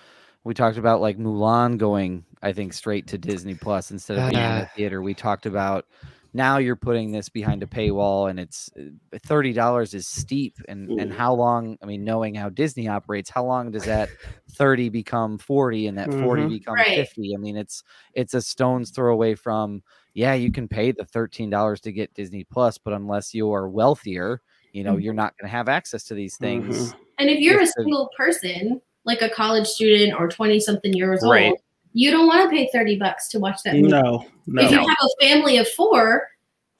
we talked about like Mulan going, I think, straight to Disney Plus instead of uh, being in the theater. We talked about now you're putting this behind a paywall and it's uh, thirty dollars is steep and and how long I mean, knowing how Disney operates, how long does that 30 become 40 and that 40 Mhm. become Right. 50? I mean, it's it's a stone's throw away from yeah, you can pay the $13 to get Disney Plus, but unless you are wealthier, you know, Mhm. you're not going to have access to these things. and if you're a If the- single person like a college student or 20 something years Right. old you don't want to pay 30 bucks to watch that movie No, no. if you have a family of four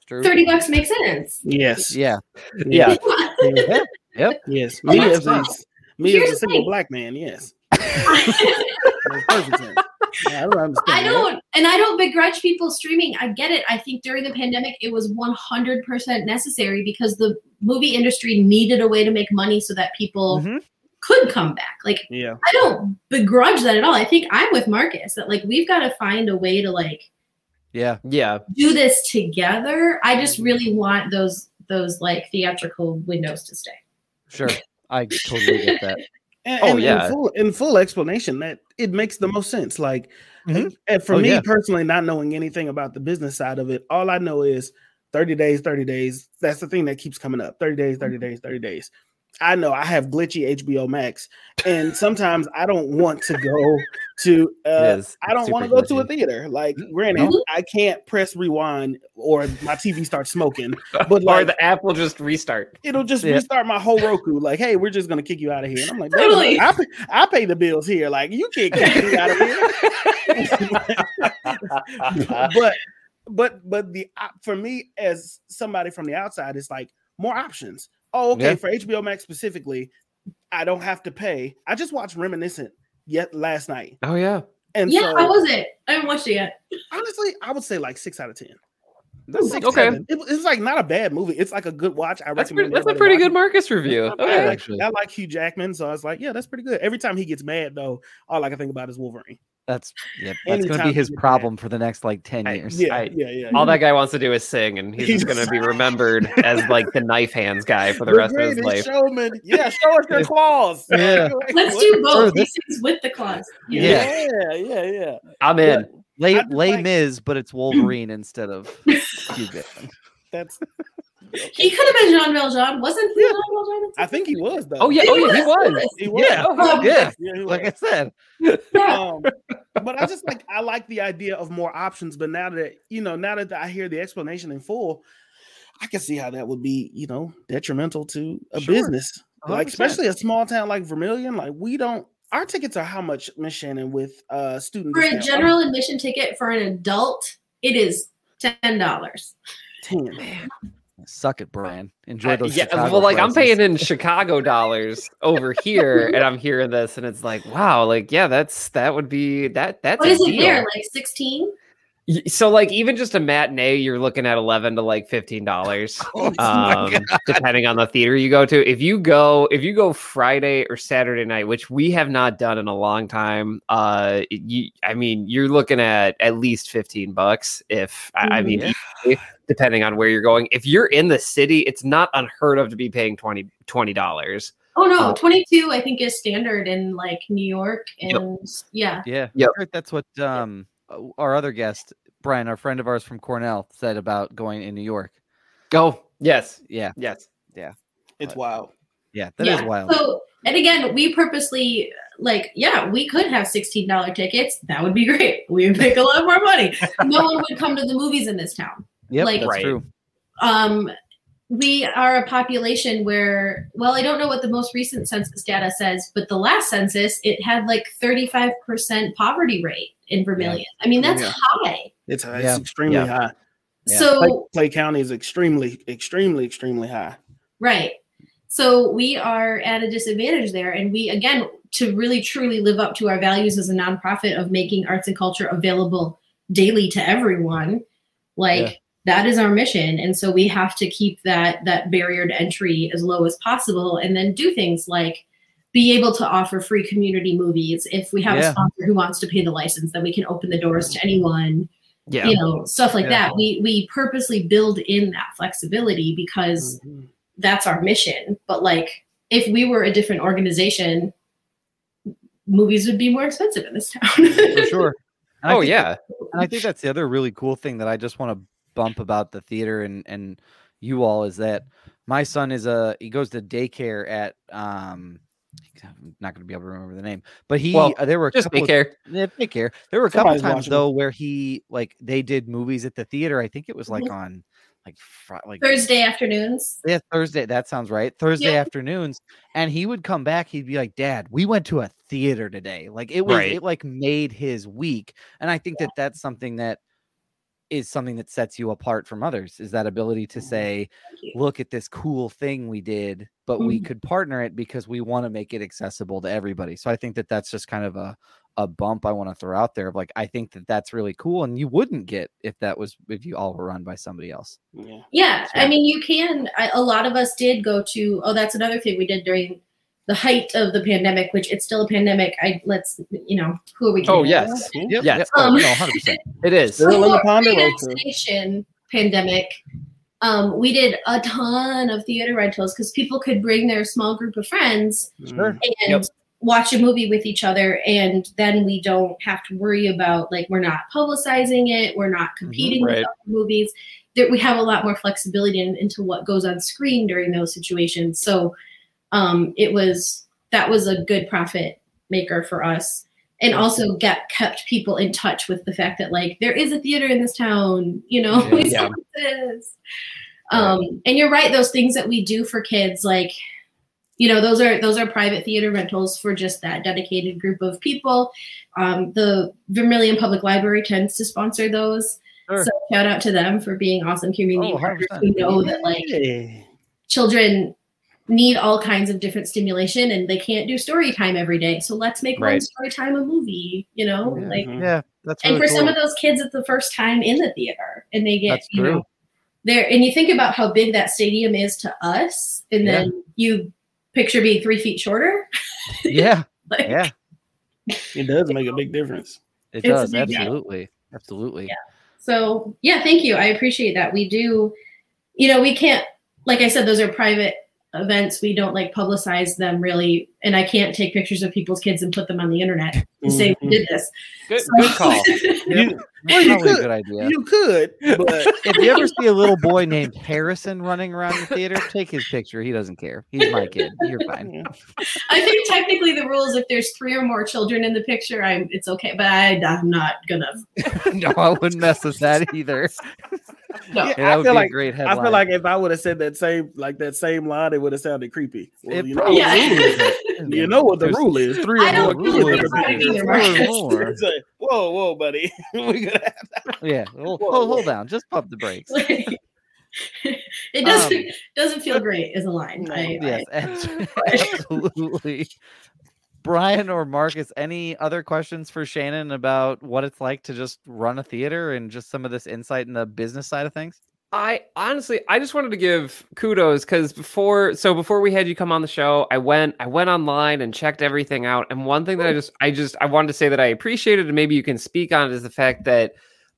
30 bucks makes sense Yes. Yeah. Yeah. Yeah. Yep. Yes. Me that's as fine. a Me as a single thing. black man, yes. Makes perfect sense. Yeah, I don't understand. I don't, and I don't begrudge people streaming. I get it. I think during the pandemic, it was 100% necessary because the movie industry needed a way to make money so that people Mhm. Could come back. Like, Yeah. I don't begrudge that at all. I think I'm with Marcus that like we've got to find a way to like Yeah. Yeah. do this together. I just really want those those like theatrical windows to stay. Sure. I totally get that. And, Oh, and yeah. in full, in full explanation, that it makes the most sense. Like, Mhm. and for Oh, me yeah. personally, not knowing anything about the business side of it, all I know is 30 days, 30 days. That's the thing that keeps coming up 30 days, 30 days, 30 days. I know I have glitchy HBO Max, and sometimes I don't want to go to. Uh, is. I don't want to go to a theater. Like, granted, Mhm. I can't press rewind or my TV starts smoking, but or the app will just restart. it'll just Yeah. restart my whole Roku. Like, hey, we're just gonna kick you out of here. And I'm like, Totally. totally. I, pay, I pay the bills here. Like, you can't kick me out of here. but but but the for me as somebody from the outside, it's like more options. Oh, okay. Yeah. For HBO Max specifically, I don't have to pay. I just watched Reminiscence yet last night, Oh yeah. and yeah, so how was it? I haven't watched it yet. honestly, I would say like six out of ten. That's Six, okay. It- it's like not a bad movie. It's like a good watch. I That's, recommend. pretty, that's a pretty watch good it. Marcus review. Not bad, Okay. I like, actually. I like Hugh Jackman, so I was like, yeah, that's pretty good. Every time he gets mad, though, all I can think about is Wolverine. That's yeah. That's going to be his you get problem for the next like ten I- years. Yeah, I- yeah, yeah. All that guy wants to do is sing, and he's just going to be remembered as like the knife hands guy for the rest of his greatest life. Showman. Yeah, show us your claws. Yeah. Let's do both. Or These things with the claws. Yeah. Yeah, yeah, yeah. I'm in. Lay I Lay like- Miz, but it's Wolverine instead of That's. He could have been Jean Valjean. Wasn't he Yeah. Jean Valjean? I think he was though. Oh yeah. Oh yeah. He was. he was. Yeah. Um, Yeah, Yeah, he was. like I said. Yeah. um, but I just like I like the idea of more options. But now that you know, now that I hear the explanation in full, I can see how that would be, you know, detrimental to a Sure. business. Like 100%. especially a small town like Vermillion. Like we don't. Our tickets are how much, Miss Shannon, with uh student For a general admission ticket for an adult, it is ten dollars. ten. Suck it, Brian. Enjoy Uh, those. yeah, Chicago well, like I'm paying in Chicago dollars over here, and I'm hearing this, and it's like, wow, like yeah, that's that would be that that's What a is it deal. there? Like sixteen? So like even just a matinee, you're looking at eleven to like fifteen dollars, Oh um, depending on the theater you go to. If you go, if you go Friday or Saturday night, which we have not done in a long time, uh, you, I mean, you're looking at at least fifteen bucks. If I, I mean, Yeah. Easily, depending on where you're going. If you're in the city, it's not unheard of to be paying 20 dollars. Oh no, twenty two I think is standard in like New York Yep. and yeah. Yeah, Yep. That's what um uh, our other guest Brian, our friend of ours from Cornell, said about going in New York. Go, yes, Yeah, yes. Yeah. It's wild. yeah, that is yeah. wild. So and again, we purposely like, yeah, we could have sixteen dollar tickets. That would be great. We would make a lot more money. No one would come to the movies in this town. Yep, like- that's Right. true. um we are a population where well i don't know what the most recent census data says but the last census it had like 35% poverty rate in vermillion i mean that's Yeah. high It's, it's Yeah. extremely Yeah. high. Yeah. so Clay, Clay County is extremely, extremely, extremely high. right so we are at a disadvantage there and we again to really truly live up to our values as a nonprofit of making arts and culture available daily to everyone like Yeah. That is our mission and so we have to keep that that barrier to entry as low as possible and then do things like be able to offer free community movies if we have Yeah. a sponsor who wants to pay the license then we can open the doors to anyone Yeah. you know stuff like Yeah. that we we purposely build in that flexibility because Mhm. that's our mission but like if we were a different organization movies would be more expensive in this town for sure. And Oh think yeah. And I think that's the other really cool thing that I just want to bump about the theater and and you all is that my son is a he goes to daycare at um I'm not going to be able to remember the name, but he Well, uh, there were a Just couple take of, yeah, daycare. There were a couple Somebody's times watching. though where he like they did movies at the theater. I think it was like Mhm. on like Fri- like thursday afternoons yeah, Thursday. That sounds right. Thursday Yeah. afternoons, and he would come back. He'd be like, "Dad, we went to a theater today. Like it was, Right. it like made his week." And I think that that's something that is something that sets you apart from others is that ability to say look at this cool thing we did but we Mhm. could partner it because we want to make it accessible to everybody so i think that that's just kind of a a bump i want to throw out there of like i think that that's really cool and you wouldn't get if that was if you all were run by somebody else Yeah. Yeah, I mean, you can. I, a lot of us did go to. Oh, that's another thing we did during the height of the pandemic, which it's still a pandemic. I let's you know who are we? Oh kidding? yes, yep, Yes. yep. Oh, Um, no 100% it is. Still in the Before Ponderosa. pre-vaccination pandemic, um, we did a ton of theater rentals because people could bring their small group of friends Sure. and Yep. watch a movie with each other and then we don't have to worry about like we're not publicizing it we're not competing Right. with other movies that we have a lot more flexibility in, into what goes on screen during those situations so um, it was that was a good profit maker for us. And also get kept people in touch with the fact that like there is a theater in this town you know? Yeah. we um and you're right those things that we do for kids like you know those are those are private theater rentals for just that dedicated group of people. Um, the vermillion public library tends to sponsor those. Sure. so shout out to them for being awesome community Oh, partners who know that like children need all kinds of different stimulation and they can't do story time every day so let's make one story time a movie you know Yeah. like Mhm. yeah that's and really for some of those kids it's the first time in the theater and they get That's you know true. there and you think about how big that stadium is to us and Yeah. then you picture being three feet shorter yeah like, yeah It does make a big difference. it does big deal. absolutely absolutely Yeah. so yeah thank you i appreciate that we do you know we can't like i said those are private events we don't like publicize them really and i can't take pictures of people's kids and put them on the internet and say we Mhm. did this Good, So- good call. You, Well, you probably a could- good idea you could, but if you ever see a little boy named Harrison running around the theater, take his picture. He doesn't care. He's my kid. You're fine. I think technically the rule is if there's three or more children in the picture, I'm it's okay, but I, I'm not gonna. no, I wouldn't mess with that either. No. Yeah, Yeah, that I would feel be like a great I feel like if I would have said that same like that same line, it would have sounded creepy. Well, It you, know, probably Yeah. would. You know what the There's- rule is. Three or I more don't rule kids in is the about it picture. either, four or more. It's like, whoa, whoa, buddy. we gonna have Yeah, hold, Whoa, hold, whoa. hold down. Just pump the brakes. it doesn't Um, doesn't feel great as a line. No. I, Yes, I, absolutely. Brian or Marcus, any other questions for Shannon about what it's like to just run a theater and just some of this insight in the business side of things? I honestly, I just wanted to give kudos because before, so before we had you come on the show, I went, I went online and checked everything out. And one thing that I just, I just, I wanted to say that I appreciated, and maybe you can speak on it, is the fact that,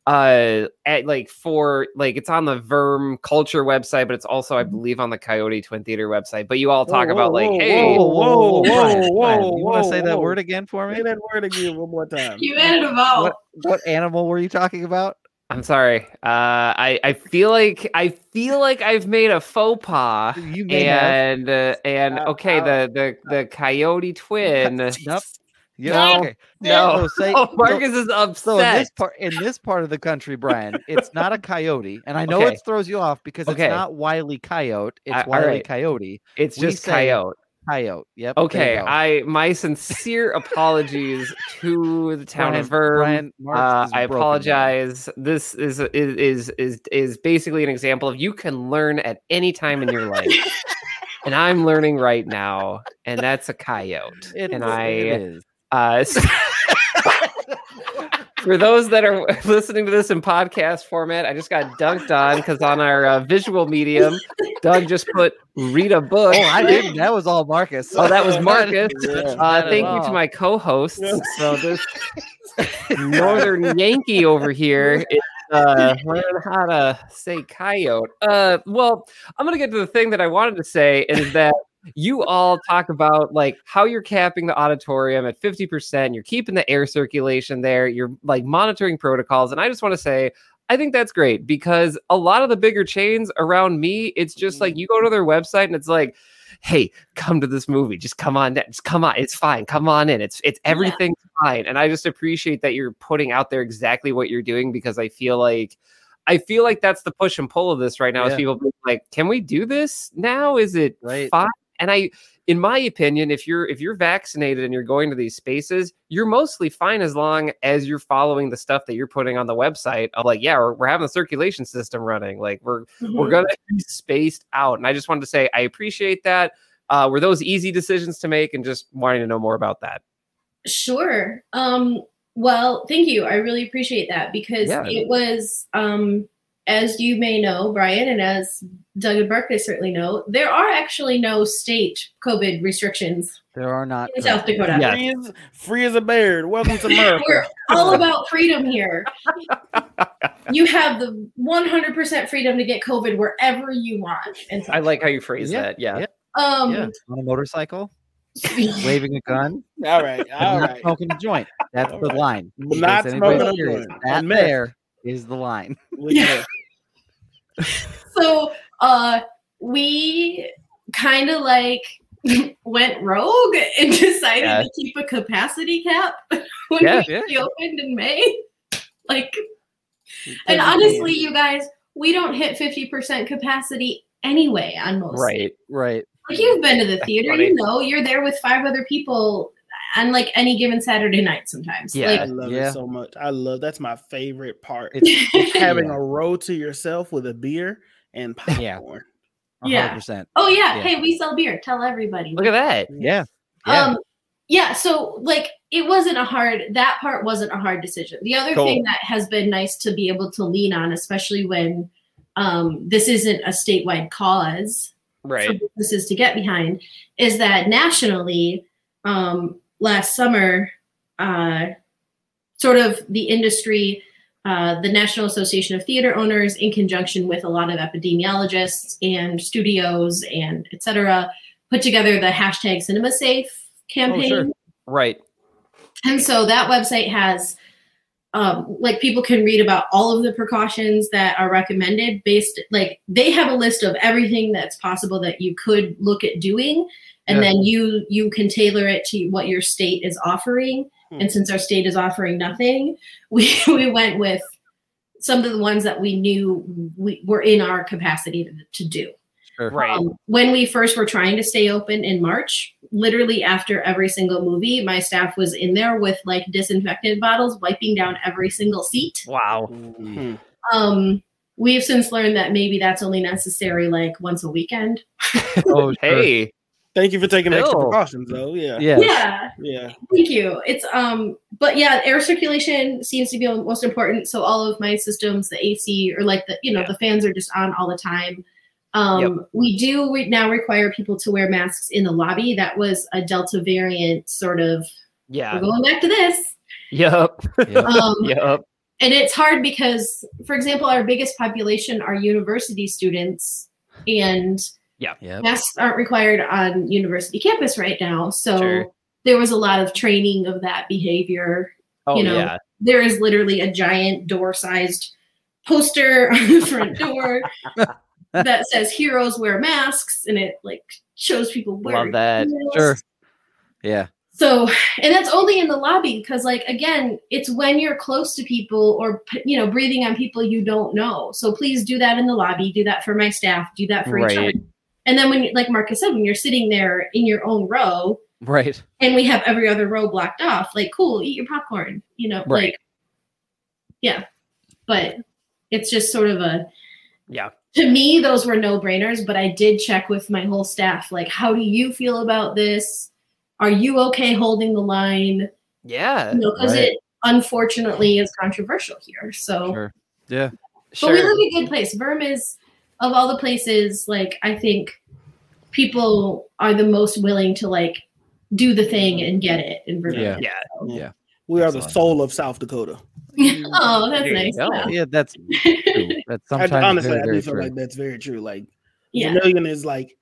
uh, at like for like it's on the Verm Culture website, but it's also, I believe, on the Coyote Twin Theater website. But you all talk Whoa, about whoa, like, whoa, hey, whoa, whoa, Brian, whoa, Brian, whoa, you want to say that word again for Say me? that word again one more time. you added a vowel. What what animal were you talking about? I'm sorry. Uh, I I feel like I feel like I've made a faux pas. You may have. and uh, and Ow, okay, ow. the the the coyote twin. Nope. Yeah, No, okay. no, So say- oh, so- Marcus is up So in upset. this part in this part of the country, Brian, it's not a coyote, and I know Okay. it throws you off because Okay. it's not Wiley Coyote, it's I- Wiley right. Coyote. it's we just say- coyote. Coyote. Yep. Okay. I my sincere apologies to the town Brian- of Verm. Uh, I apologize. This is is is is is basically an example of you can learn at any time in your life, and I'm learning right now, and that's a coyote. It and is- I it is. Uh, so- for those that are listening to this in podcast format, I just got dunked on because on our uh, visual medium, Doug just put read a book. Oh, I didn't. That was all Marcus. Oh, that was Marcus. Yeah. Uh, thank you to my co-hosts. Yeah. So this Northern Yankee over here is uh, learn how to say coyote. Uh, well, I'm gonna get to the thing that I wanted to say is that you all talk about like how you're capping the auditorium at 50%. You're keeping the air circulation there. You're like monitoring protocols, and I just want to say. I think that's great because a lot of the bigger chains around me, it's just like mm-hmm. you go to their website and it's like, hey, come to this movie. Just come on. Just come on. It's fine. Come on in. It's it's Yeah. everything's fine. And I just appreciate that you're putting out there exactly what you're doing because I feel like I feel like that's the push and pull of this right now. Is people being like, can we do this now? Is it Right. fine? And I, in my opinion, if you're if you're vaccinated and you're going to these spaces, you're mostly fine as long as you're following the stuff that you're putting on the website. Of like, yeah, we're, we're having the circulation system running. Like we're we're Mhm. gonna be spaced out. And I just wanted to say I appreciate that. Uh, were those easy decisions to make, and just wanting to know more about that? Sure. Um, well, thank you. I really appreciate that because Yeah. it was, um, as you may know, Brian, and as Doug and Berkeley certainly know, there are actually no state COVID restrictions There are not. in South Dakota. Yeah. Free as, free as a bird. Welcome to America. We're all about freedom here. you have the 100% freedom to get COVID wherever you want. And I like how you phrase Yeah, that. Yeah. yeah. um, Yeah. On a motorcycle, waving a gun, all right, and all not right. smoking a joint. That's All the right. line. In Not smoking a joint. That A there is the line. Yeah. so uh we kind of like went rogue and decided Yeah. to keep a capacity cap when Yeah, we yeah. reopened in May. Like and honestly, you guys, we don't hit 50% capacity anyway on most. Right. Right. Like you've been to the theater, you know, you're there with five other people on like any given Saturday night sometimes. Yeah. I love Yeah. it so much. I love that's my favorite part. It's having yeah. a row to yourself with a beer and popcorn. Yeah. Yeah. 100%. oh yeah, Yeah. hey, we sell beer. Tell everybody. Look at that. Yeah. Yeah. Um, yeah, so like it wasn't a hard that part wasn't a hard decision. The other Cool. thing that has been nice to be able to lean on, especially when um, this isn't a statewide cause for Right. businesses to get behind, is that nationally, um, last summer, uh, sort of the industry, uh, the National Association of Theater Owners, in conjunction with a lot of epidemiologists and studios and et cetera, put together the hashtag Cinema Safe campaign. sure. Right. And so that website has, um, like, people can read about all of the precautions that are recommended based, like, they have a list of everything that's possible that you could look at doing. And Yeah. then you you can tailor it to what your state is offering. Hmm. And since our state is offering nothing, we we went with some of the ones that we knew we were in our capacity to, to do. Sure. Right. Um, when we first were trying to stay open in March, literally after every single movie, my staff was in there with like disinfectant bottles, wiping down every single seat. Wow. Mhm. Um, we've since learned that maybe that's only necessary like once a weekend. Oh. Hey. Thank you for taking extra precautions, though. Yeah, Yeah. Yeah, yeah. thank you. It's um, but yeah, air circulation seems to be the most important. So all of my systems, the AC or like the you know Yeah. the fans are just on all the time. Um, We do re- now require people to wear masks in the lobby. That was a Delta variant sort of. Yeah. We're going back to this. Yep. Yeah. Um, Yup. and it's hard because for example our biggest population are university students and Yep. masks aren't required on university campus right now so Sure. there was a lot of training of that behavior Oh you know, yeah. there is literally a giant door sized poster on the front door that says heroes wear masks and it like shows people wearing Love that. masks. Sure. Yeah. So, and that's only in the lobby because, like, again, it's when you're close to people or, you know, breathing on people you don't know. So please do that in the lobby. Do that for my staff. Do that for each other. Right. And then when, you like Marcus said, when you're sitting there in your own row Right. and we have every other row blocked off, like, cool, eat your popcorn, you know, Right. like, yeah. But it's just sort of a, Yeah. to me, those were no brainers, but I did check with my whole staff, like, how do you feel about this? Are you okay holding the line? Yeah. You know, because Right. it unfortunately is controversial here. So, Sure. Yeah. but we live in a good place. Verm is, of all the places, like, I think people are the most willing to, like, do the thing and get it in Vermont. Yeah. Yeah. We are the soul of South Dakota. oh, that's There nice. go. Yeah. Yeah. That's true. That's I, sometimes honestly, very, I do feel true. like that's very true. Like yeah. Vermillion is like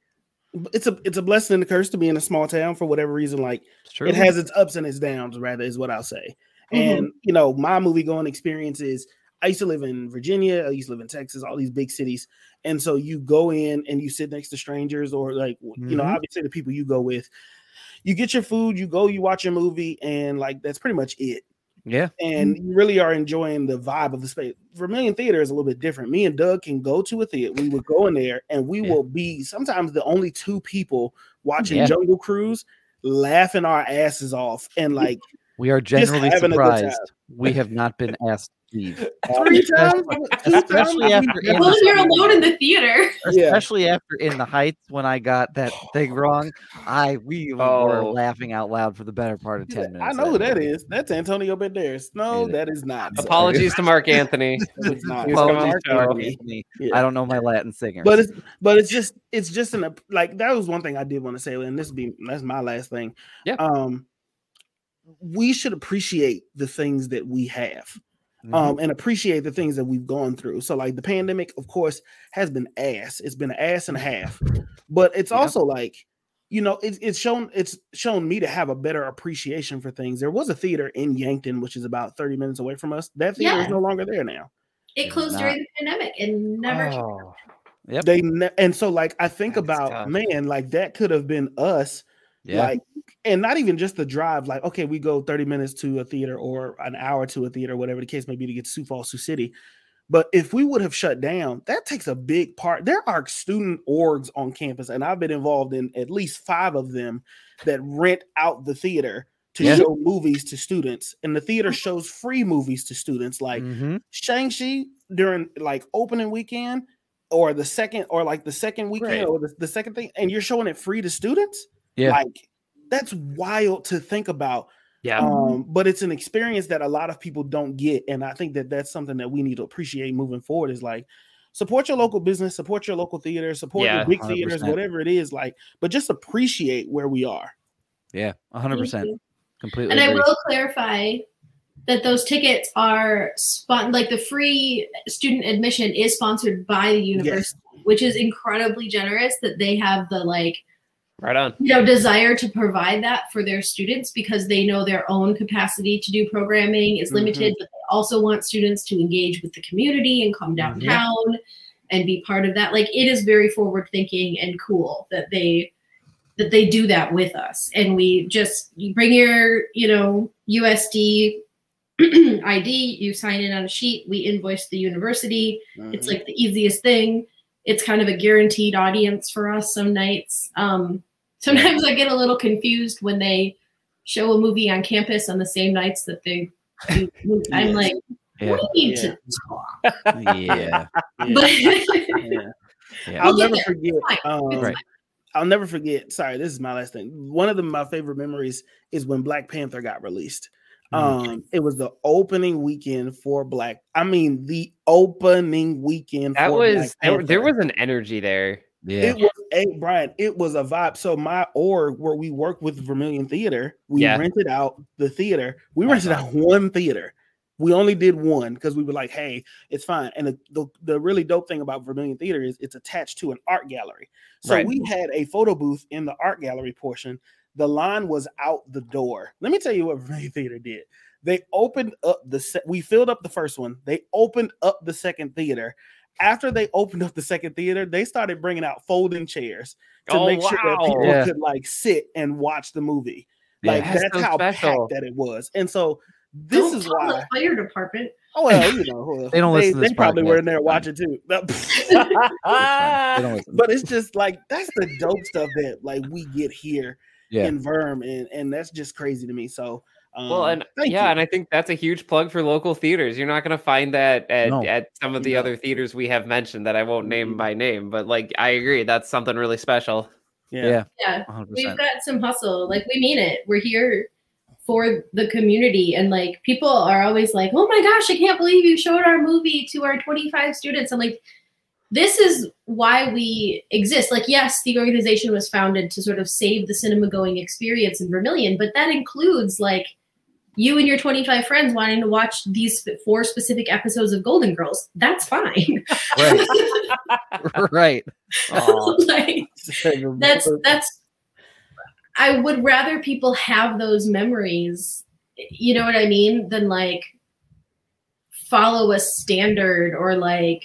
it's a it's a blessing and a curse to be in a small town for whatever reason. Like true. it has its ups and its downs, rather, is what I'll say. Mhm. And you know, my movie going experience is I used to live in Virginia, I used to live in Texas, all these big cities. And so you go in and you sit next to strangers or like you know, Mhm. obviously the people you go with. You get your food, you go, you watch a movie, and like that's pretty much it. Yeah. and you really are enjoying the vibe of the space. Vermillion Theater is a little bit different. Me and Doug can go to a theater. We would go in there, and we Yeah. will be sometimes the only two people watching Yeah. Jungle Cruise, laughing our asses off, and like We are generally having a good surprised we have not been asked to leave. three times, times. Especially after we- in Well, the if you're alone in the theater. Yeah. Especially after in the heights when I got that thing wrong. I we were Oh. laughing out loud for the better part of 10 minutes. I know who that is. That's Antonio Banderas. No, It- that is not. Sorry. Apologies to Marc Anthony. It's not. He was coming on Apologies to Marc. Anthony. Yeah. I don't know my Latin singers. But it's but it's just it's just an like that was one thing I did want to say, and this be that's my last thing. Yeah. Um, we should appreciate the things that we have. Mhm. um, and appreciate the things that we've gone through. So, like the pandemic, of course, has been ass. It's been an ass and a half, but it's Yeah. also like, you know, it's it's shown it's shown me to have a better appreciation for things. There was a theater in Yankton, which is about thirty minutes away from us. That theater Yeah. is no longer there now. It closed during the pandemic and never. Oh, Yep. They ne- and so like I think That's about tough. man, like that could have been us yeah. like and not even just the drive like okay we go 30 minutes to a theater or an hour to a theater whatever the case may be to get to sioux falls sioux city but if we would have shut down that takes a big part there are student orgs on campus and i've been involved in at least five of them that rent out the theater to Yeah. show movies to students and the theater shows free movies to students like Mhm. Shang-Chi during like opening weekend or the second or like the second weekend Right. or the, the second thing and you're showing it free to students Yeah. like that's wild to think about yeah. um but it's an experience that a lot of people don't get and i think that that's something that we need to appreciate moving forward is like support your local business support your local theater support Yeah, your big theaters 100%. whatever it is like but just appreciate where we are Yeah. 100%. Completely. And I will clarify that those tickets are spon- like the free student admission is sponsored by the university, which is incredibly generous that they have the like Right on. you know desire to provide that for their students because they know their own capacity to do programming is mm-hmm. limited but they also want students to engage with the community and come mm-hmm. downtown and be part of that. Like it is very forward thinking and cool that they that they do that with us. And we just you bring your you know usd id you sign in on a sheet we invoice the university. Mm-hmm. It's like the easiest thing. It's kind of a guaranteed audience for us some nights. Um, sometimes I get a little confused when they show a movie on campus on the same nights that they do. movies. I'm Yes. like, Yeah. we need Yeah. to talk. yeah. Yeah. Yeah. Yeah. I'll never forget. It's fine. It's Um, Right. I'll never forget. Sorry, this is my last thing. One of the, my favorite memories is when Black Panther got released. Mhm. Um, it was the opening weekend for Black. I mean, the opening weekend. That for was Black there, there was an energy there. Yeah. It was a Brian. It was a vibe. So my org where we work with Vermillion Theater, we Yeah. rented out the theater. We rented out one theater. We only did one because we were like, "Hey, it's fine." And the, the the really dope thing about Vermillion Theater is it's attached to an art gallery. So Right. we had a photo booth in the art gallery portion. The line was out the door. Let me tell you what Vermillion Theater did. They opened up the se- we filled up the first one. They opened up the second theater. After they opened up the second theater, they started bringing out folding chairs to Oh, make sure that people Yeah. could like sit and watch the movie. Yeah. Like That's that's so how special. packed that it was. And so this Don't is why. the fire department. Oh well, you know, They don't they, listen to this they probably were in there watching too. They don't listen. but it's just like that's the dope stuff that like we get here Yeah. in Verm, and and that's just crazy to me. So um, Well, and yeah, you. and I think that's a huge plug for local theaters. You're not going to find that at, No. at some of the No. other theaters we have mentioned that I won't name Mhm. by name, but like I agree, that's something really special. yeah. Yeah. Yeah. 100%. We've got some hustle. Like we mean it. We're here for the community. And like people are always like, oh my gosh, I can't believe you showed our movie to our 25 students. I'm like, this is why we exist. Like, yes, the organization was founded to sort of save the cinema going experience in Vermillion, but that includes like you and your 25 friends wanting to watch these four specific episodes of Golden Girls. That's fine. Right. right. Like, that's that's i would rather people have those memories you know what i mean than like follow a standard or like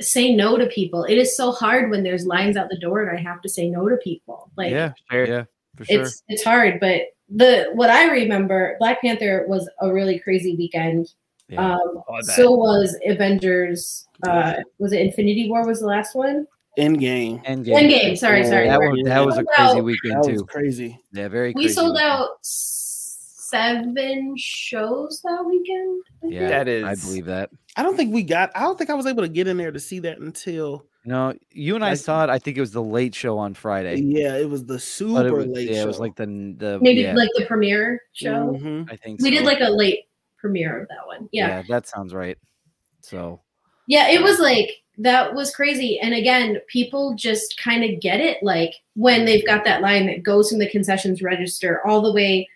say no to people it is so hard when there's lines out the door and i have to say no to people like yeah. Sure. Yeah. For sure. it's it's hard but the what I remember, Black Panther was a really crazy weekend. Yeah. Um, Oh, I bet. so was Avengers. Uh, was it Infinity War? Was the last one? Endgame. Endgame. Endgame. Sorry, Yeah, sorry. That We're- was that was a crazy out- weekend That was too. crazy. Yeah, very. we crazy sold weekend. out seven shows that weekend. Yeah, That is- I believe that. I don't think we got. I don't think I was able to get in there to see that until. No, you and I Like- saw it. I think it was the late show on Friday. Yeah, it was the super was, late yeah, show. it was like the the Maybe yeah, like the premiere show. Mhm. I think We so. did like a late premiere of that one. Yeah. that sounds right. So Yeah, it was like that was crazy. And again, people just kind of get it like when they've got that line that goes from the concessions register all the way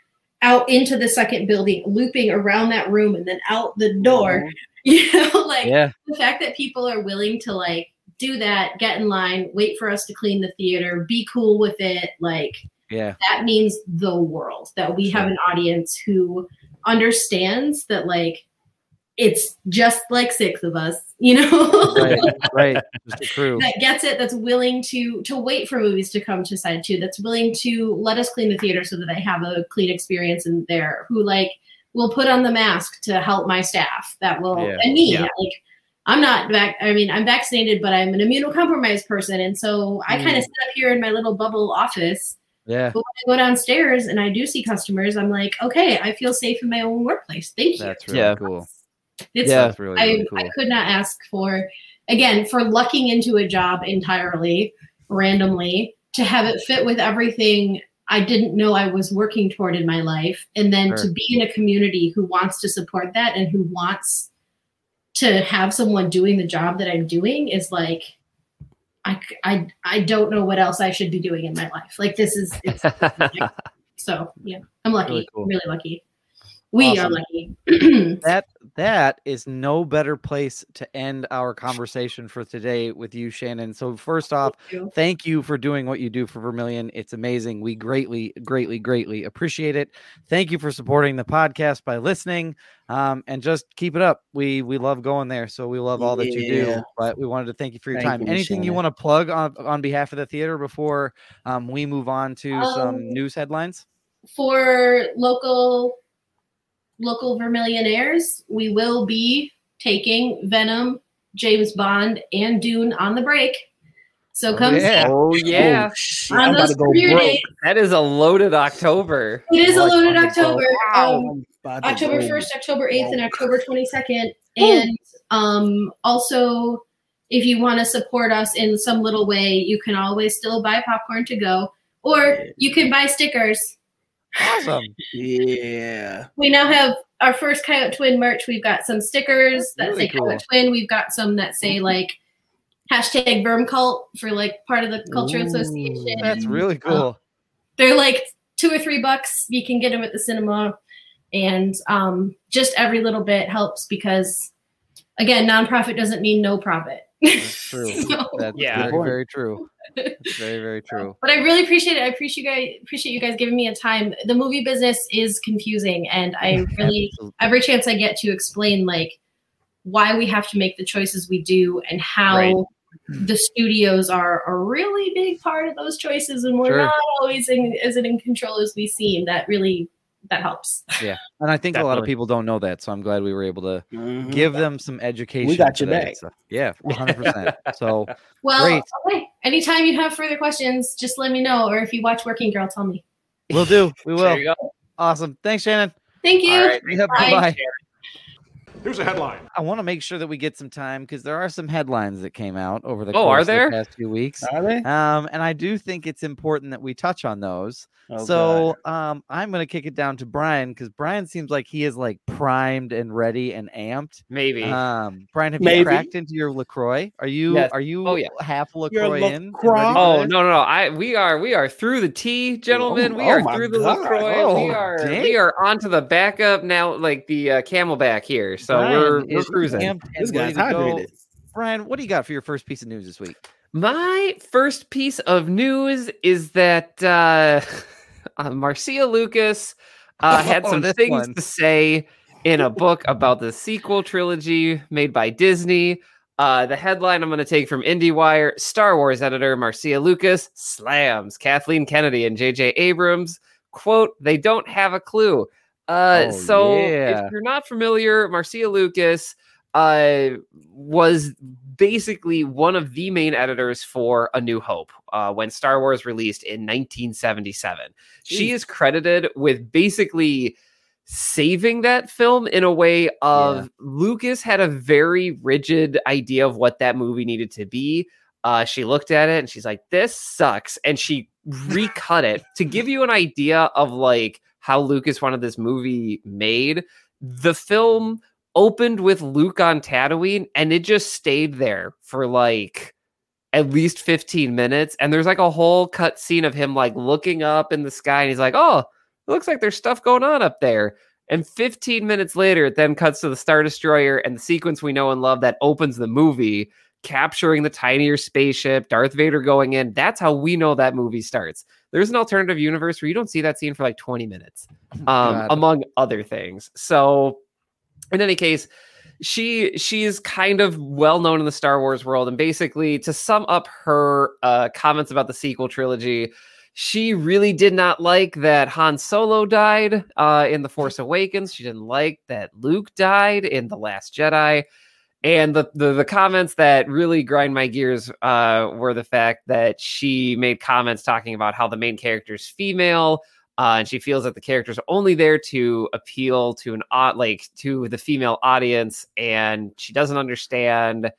out into the second building, looping around that room and then out the door. You know, like yeah, the fact that people are willing to like do that, get in line, wait for us to clean the theater, be cool with it, like yeah, that means the world that we have an audience who understands that like it's just like six of us, you know, right, right. Just a crew. that gets it, that's willing to to wait for movies to come to side two, that's willing to let us clean the theater so that they have a clean experience in there, who like will put on the mask to help my staff, that will Yeah. and me, Yeah. like I'm not vac- I mean, I'm vaccinated, but I'm an immunocompromised person. And so I kind Mm. of sit up here in my little bubble office Yeah, but when I go downstairs and I do see customers, I'm like, okay, I feel safe in my own workplace. Thank you. that's really Yeah. cool. It's Yeah. That's really, I, really I could not ask for again for lucking into a job entirely randomly to have it fit with everything I didn't know I was working toward in my life, and then to be in a community who wants to support that and who wants to have someone doing the job that I'm doing is like. I, I, I don't know what else I should be doing in my life. Like this is it's so yeah, I'm lucky. Really cool. Really lucky. We Awesome. are lucky. that that is no better place to end our conversation for today with you, Shannon. So first off, thank you for doing what you do for Vermillion. It's amazing. We greatly, greatly, greatly appreciate it. Thank you for supporting the podcast by listening. Um, and just keep it up. We we love going there. So we love all that you do. But we wanted to thank you for your Thank time. you, Anything you want to plug on on behalf of the theater before um, we move on to some Um, news headlines? for local local Vermillionaires, we will be taking Venom, James Bond, and Dune on the break. So Oh, come yeah. oh yeah, Oh, shit, I'm on about those to premiere broke. days. that is a loaded October. It is a loaded October. Um, I'm about to October 1st, October 8th, and. October 22nd. And um, also, if you want to support us in some little way, you can always still buy popcorn to go, or you can buy stickers. Awesome. Yeah. We now have our first Coyote Twin merch. We've got some stickers that Really say Coyote. Twin. We've got some that say like hashtag Verm Cult for like part of the Culture Ooh, Association. That's really Uh, cool. they're like two or three bucks. You can get them at the cinema, and um, just every little bit helps because, again, nonprofit doesn't mean no profit. That's true. So- That's Yeah. very, very true. That's very, very true. but I really appreciate it. I appreciate you guys appreciate you guys giving me a time. The movie business is confusing, and I really every chance I get to explain like why we have to make the choices we do and how Right. the studios are a really big part of those choices, and we're Sure. not always in, as in control as we seem. That really that helps. Yeah, and I think a lot of people don't know that. So I'm glad we were able to Mhm. give them some education. got your today. back. So, yeah, 100%. so Well, Great. okay. Anytime you have further questions, just let me know, or if you watch Working Girl, tell me. we'll do. We There will. you go. Awesome. Thanks, Shannon. Thank you. All right. Yeah, Bye. Bye-bye. Here's a headline. I want to make sure that we get some time because there are some headlines that came out over the Oh, course are of the there? past few weeks. Are they? Um, and I do think it's important that we touch on those. Oh, so um, I'm going to kick it down to Brian because Brian seems like he is like primed and ready and amped. Maybe. Um, Brian, have Maybe. you cracked into your Lacroix? Are you Yes. are you Oh, yeah. half You're Lacroix in? LaCroix? Oh no no no! I we are we are through the tea, gentlemen. we oh are my through the God. Lacroix. Oh, we are dang. we are onto the backup now, like the uh, CamelBak here. So Brian we're we're cruising. This guy's ready to go. hydrated. Brian, what do you got for your first piece of news this week? My first piece of news is that uh, uh, Marcia Lucas uh, had Oh, some this things one. to say in a book about the sequel trilogy made by Disney. Uh, the headline I'm going to take from IndieWire Star Wars editor Marcia Lucas slams Kathleen Kennedy and J.J. Abrams. quote, they don't have a clue. Uh, Oh, so yeah. if you're not familiar, Marcia Lucas uh, was basically one of the main editors for A New Hope uh, when Star Wars released in 1977. She is credited with basically saving that film in a way of Yeah. Lucas had a very rigid idea of what that movie needed to be. Uh, she looked at it and she's like, "This sucks," and she recut it to give you an idea of like how Lucas wanted this movie made. The film opened with Luke on Tatooine, and it just stayed there for like at least 15 minutes. And there's like a whole cut scene of him like looking up in the sky, and he's like, "Oh, it looks like there's stuff going on up there." And 15 minutes later, it then cuts to the Star Destroyer and the sequence we know and love that opens the movie, capturing the tinier spaceship, Darth Vader going in. That's how we know that movie starts. There's an alternative universe where you don't see that scene for like 20 minutes, um, among other things. So, in any case, she she is kind of well known in the Star Wars world, and basically, to sum up her uh, comments about the sequel trilogy, she really did not like that Han Solo died uh, in The Force Awakens. She didn't like that Luke died in The Last Jedi. And the, the, the comments that really grind my gears uh, were the fact that she made comments talking about how the main character is female, uh, and she feels that the character's only there to appeal to an like to the female audience, and she doesn't understand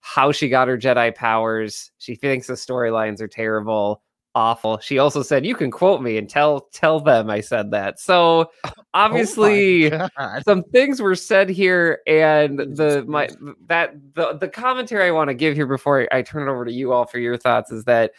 how she got her Jedi powers. She thinks the storylines are terrible, awful. She also said, "You can quote me and tell tell them I said that." So obviously, Oh some things were said here, and the my that the the commentary I want to give here before I turn it over to you all for your thoughts is that.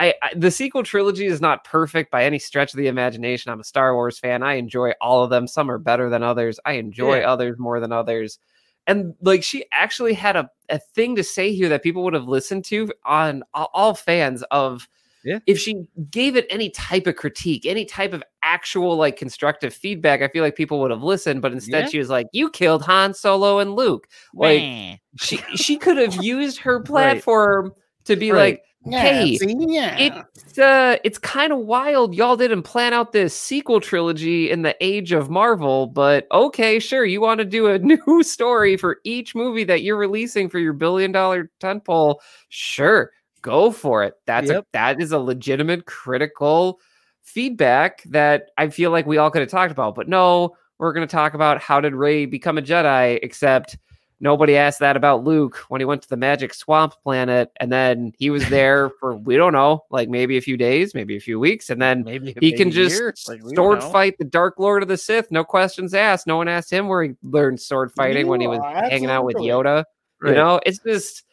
I, I the sequel trilogy is not perfect by any stretch of the imagination. I'm a Star Wars fan. I enjoy all of them. Some are better than others. I enjoy Yeah. others more than others. And like she actually had a, a thing to say here that people would have listened to on all fans of Yeah. if she gave it any type of critique, any type of actual like constructive feedback, I feel like people would have listened. But instead, Yeah. she was like, "You killed Han Solo and Luke." Like Wah. she she could have used her Right. platform to be Right. like, "Hey, see, yeah. it's uh it's kind of wild y'all didn't plan out this sequel trilogy in the age of marvel but okay sure you want to do a new story for each movie that you're releasing for your billion dollar tentpole sure go for it that's Yep. a that is a legitimate critical feedback that i feel like we all could have talked about but no we're going to talk about how did Rey become a jedi except Nobody asked that about Luke when he went to the magic swamp planet, and then he was there for we don't know, like maybe a few days, maybe a few weeks, and then Maybe he can just year. Like, sword fight the Dark Lord of the Sith, no questions asked. No one asked him where he learned sword fighting when he was hanging out with Yoda. Right. You know, it's just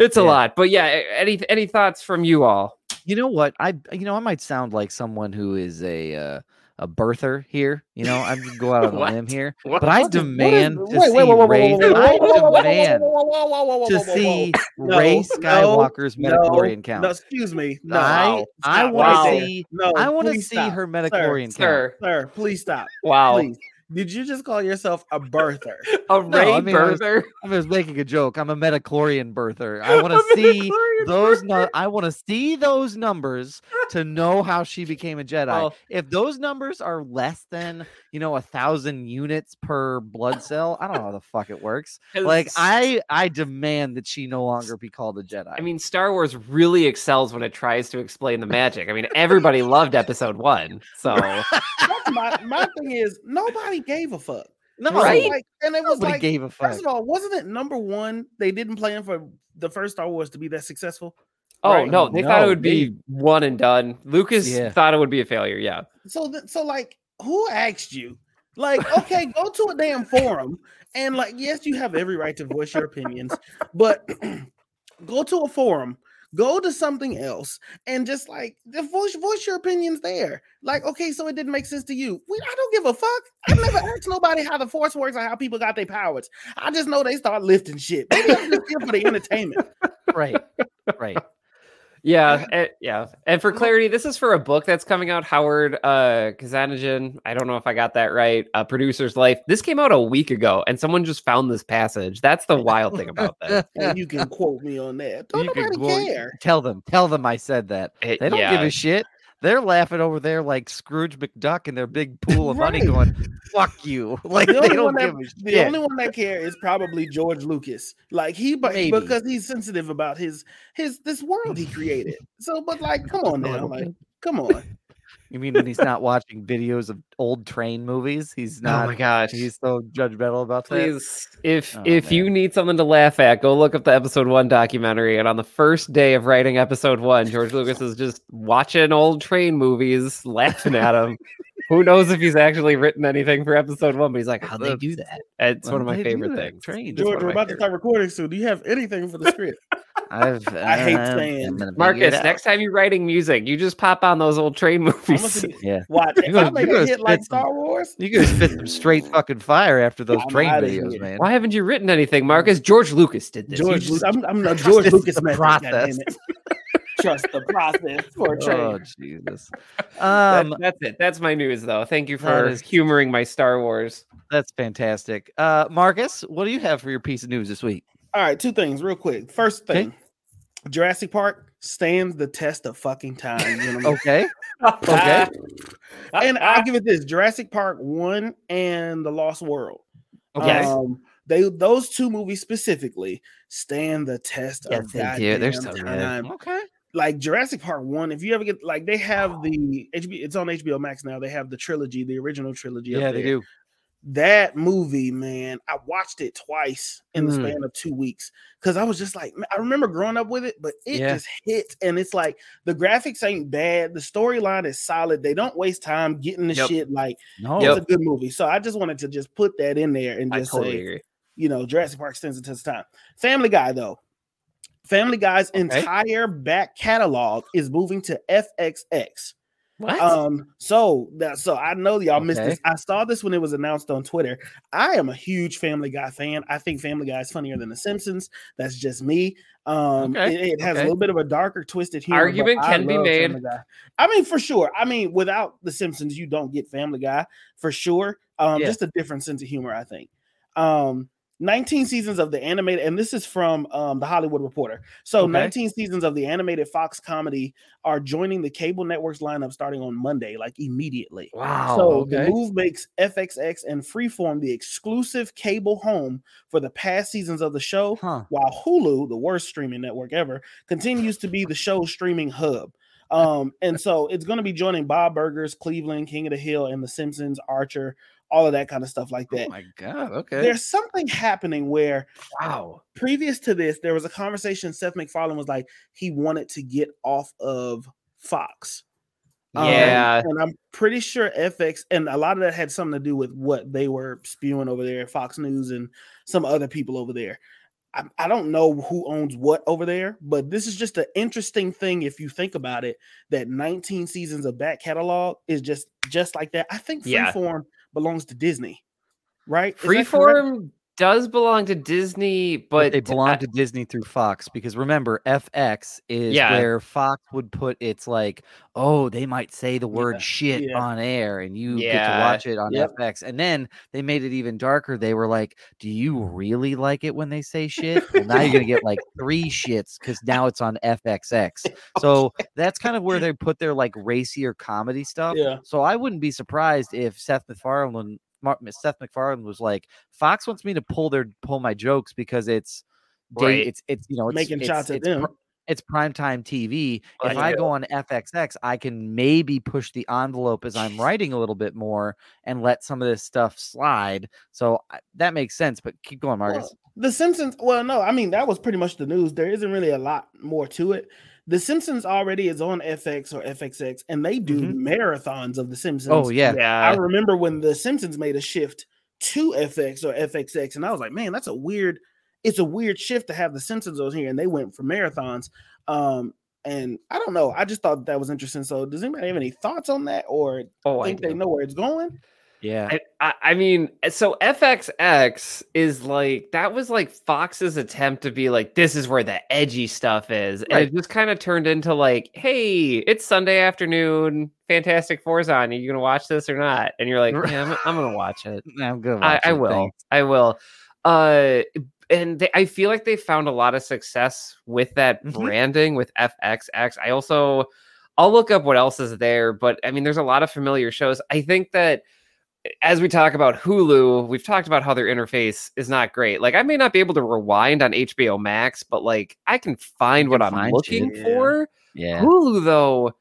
it's a Yeah. lot. But yeah, any any thoughts from you all? You know what? I you know I might sound like someone who is a uh, a birther here. You know, I'm gonna go out on a What? limb here, What? but I What is- what is- demand to see Rey. wait, wait, I demand to whoa, whoa. see No, Rey Skywalker's no, midi-chlorian count. No, excuse me. No, I I want to there. see No, I want to see stop. her midi-chlorian count. Sir, Sir, please stop. wow, Please. Did you just call yourself a birther? a Rey I mean, I was- birther. I was making a joke. I'm a midi-chlorian birther. I want to see those. No, I want to see those numbers to know how she became a Jedi. Well- if those numbers are less than you know a thousand units per blood cell, I don't know how the fuck it works. Like I, I demand that she no longer be called a Jedi. I mean, Star Wars really excels when it tries to explain the magic. I mean, everybody loved Episode One, so That's my my thing is nobody gave a fuck. no, And Right? Like, and it was Nobody like, gave a fuck. first of all, wasn't it number one? They didn't plan for the first Star Wars to be that successful. Oh Right. no, they thought it would be one and done. Lucas Yeah. thought it would be a failure. Yeah, So, th- so like, who asked you? Like, okay, go to a damn forum and like, yes, you have every right to voice your opinions, but go to a forum, go to something else, and just like the voice voice your opinions there. Like, okay, so it didn't make sense to you. We, I don't give a fuck. I never asked nobody how the force works or how people got their powers. I just know they start lifting shit. Maybe I'm just here for the entertainment. right, right. Yeah, eh, yeah. And for clarity, this is for a book that's coming out. Howard uh, Kazanjian. I don't know if I got that right. Uh, Producer's Life. This came out a week ago, and someone just found this passage. That's the wild thing about that. And you can quote me on that. Don't You could nobody go- care. Tell them, tell them I said that. It- They don't yeah. give a shit. They're laughing over there like Scrooge McDuck in their big pool of money, going "fuck you!" Like the they only, don't one that, give a the only one that care is probably George Lucas. Like he, Maybe. because he's sensitive about his his this world he created. So, but like, come on oh, now, like, come on. You mean when he's not watching videos of old train movies? He's not. oh not. my gosh. He's so judgmental about that. Please, if Oh, if man. you need something to laugh at, go look up the episode one documentary. And on the first day of writing episode one, George Lucas is just watching old train movies, laughing at them. Who knows if he's actually written anything for episode one? But he's like, "How'd they do that?" It's one of my How'd they do favorite things. Trains. It's one George, we're my about to start recording soon. Do you have anything for the script? I've, I hate uh, saying- I'm gonna figure Marcus, next time you're writing music, you just pop on those old train I'm movies. See- Yeah, Watch if gonna- I make you're a gonna hit like Star Wars. you could spit some straight fucking fire after those I'm train videos, man. Why haven't you written anything, Marcus? George Lucas did this. George, just- I'm, I'm the trust George the Lucas method. process. Trust the process for a Oh train. Jesus! That- Um, that's it. That's my news, though. Thank you for is- humoring my Star Wars. that's fantastic. Uh, Marcus, what do you have for your piece of news this week? All right, two things real quick. First Okay. thing, Jurassic Park stands the test of fucking time. gentlemen. Okay, okay. and I'll give it this: Jurassic Park one and The Lost World. Okay. Um, they those two movies specifically stand the test Yes, of they do. They're goddamn so good. time. okay. Like Jurassic Park one, if you ever get like they have the HBO, it's on HBO Max now. They have the trilogy, the original trilogy. up Yeah, they do. That movie, man, I watched it twice in the Mm. span of two weeks because I was just like, man, I remember growing up with it, but it Yeah. just hits, and it's like the graphics ain't bad, the storyline is solid. They don't waste time getting the Yep. shit. Like No. Yep. it's a good movie. So I just wanted to just put that in there and just totally say, agree. you know, Jurassic Park stands the test of time. Family Guy, though, Family Guy's Okay. entire back catalog is moving to FXX. What? Um, so that so I know y'all missed this. I saw this when it was announced on Twitter. I am a huge Family Guy fan. I think Family Guy is funnier than The Simpsons. That's just me. Um, Okay, it, it has okay. a little bit of a darker, twisted humor. Argument I can be made. I mean, for sure. I mean, without The Simpsons, you don't get Family Guy for sure. Um, Yeah. just a different sense of humor, I think. Um, 19 seasons of the animated, and this is from um, the Hollywood Reporter. So, Okay. 19 seasons of the animated Fox comedy are joining the cable network's lineup starting on Monday, like immediately. wow. so, okay. the move makes FXX and Freeform the exclusive cable home for the past seasons of the show, Huh. while Hulu, the worst streaming network ever, continues to be the show's streaming hub. Um, and so it's going to be joining Bob Burgers, Cleveland, King of the Hill, and The Simpsons, Archer, all of that kind of stuff like that. Oh my god. Okay. There's something happening where wow. previous to this, there was a conversation. Seth MacFarlane was like, he wanted to get off of Fox. Um, Yeah. and I'm pretty sure FX, and a lot of that had something to do with what they were spewing over there, Fox News and some other people over there. I, I don't know who owns what over there, but this is just an interesting thing if you think about it. That 19 seasons of back catalog is just just like that. I think Yeah. Belongs to Disney, right? Freeform does belong to Disney, but but they belong I- to Disney through Fox because remember FX is Yeah. where Fox would put its like, oh, they might say the word Yeah, shit yeah. on air and you get to watch it on yep. FX. And then they made it even darker. They were like, Do you really like it when they say shit? Well, now you're gonna get like three shits because now it's on FXX. Oh, so that's kind of where they put their like racier comedy stuff. Yeah. So I wouldn't be surprised if Seth MacFarlane, Seth MacFarlane was like, Fox wants me to pull their pull my jokes because it's day, Right. it's it's you know it's, Making it's, shots at it's, them. pr- it's primetime TV. If I go on FXX, I can maybe push the envelope as I'm writing a little bit more and let some of this stuff slide. So I- that makes sense. But keep going, Marcus. Well, the Simpsons. Well, no, I mean that was pretty much the news. There isn't really a lot more to it. The Simpsons already is on FX or FXX, and they do Mhm. marathons of the Simpsons. oh yeah, I remember when the Simpsons made a shift to FX or FXX, and I was like, man, that's a weird. It's a weird shift to have the Simpsons on here, and they went for marathons. Um, and I don't know. I just thought that was interesting. So, does anybody have any thoughts on that, or Oh, I think they know where it's going? Yeah. I, I, mean, so FXX is like that was like Fox's attempt to be like, this is where the edgy stuff is, and it just kind of turned into like, hey, it's Sunday afternoon, Fantastic Four's on. Are you gonna watch this or not? And you're like, yeah, I'm, I'm gonna watch it. I'm good. I, I will. I will. Uh, and they, I feel like they found a lot of success with that Mhm. branding with FXX. I also I'll look up what else is there, but I mean, there's a lot of familiar shows. I think that as we talk about Hulu, we've talked about how their interface is not great. Like I may not be able to rewind on HBO Max, but like I can find You what can I'm find looking shit. for. Yeah. Hulu though,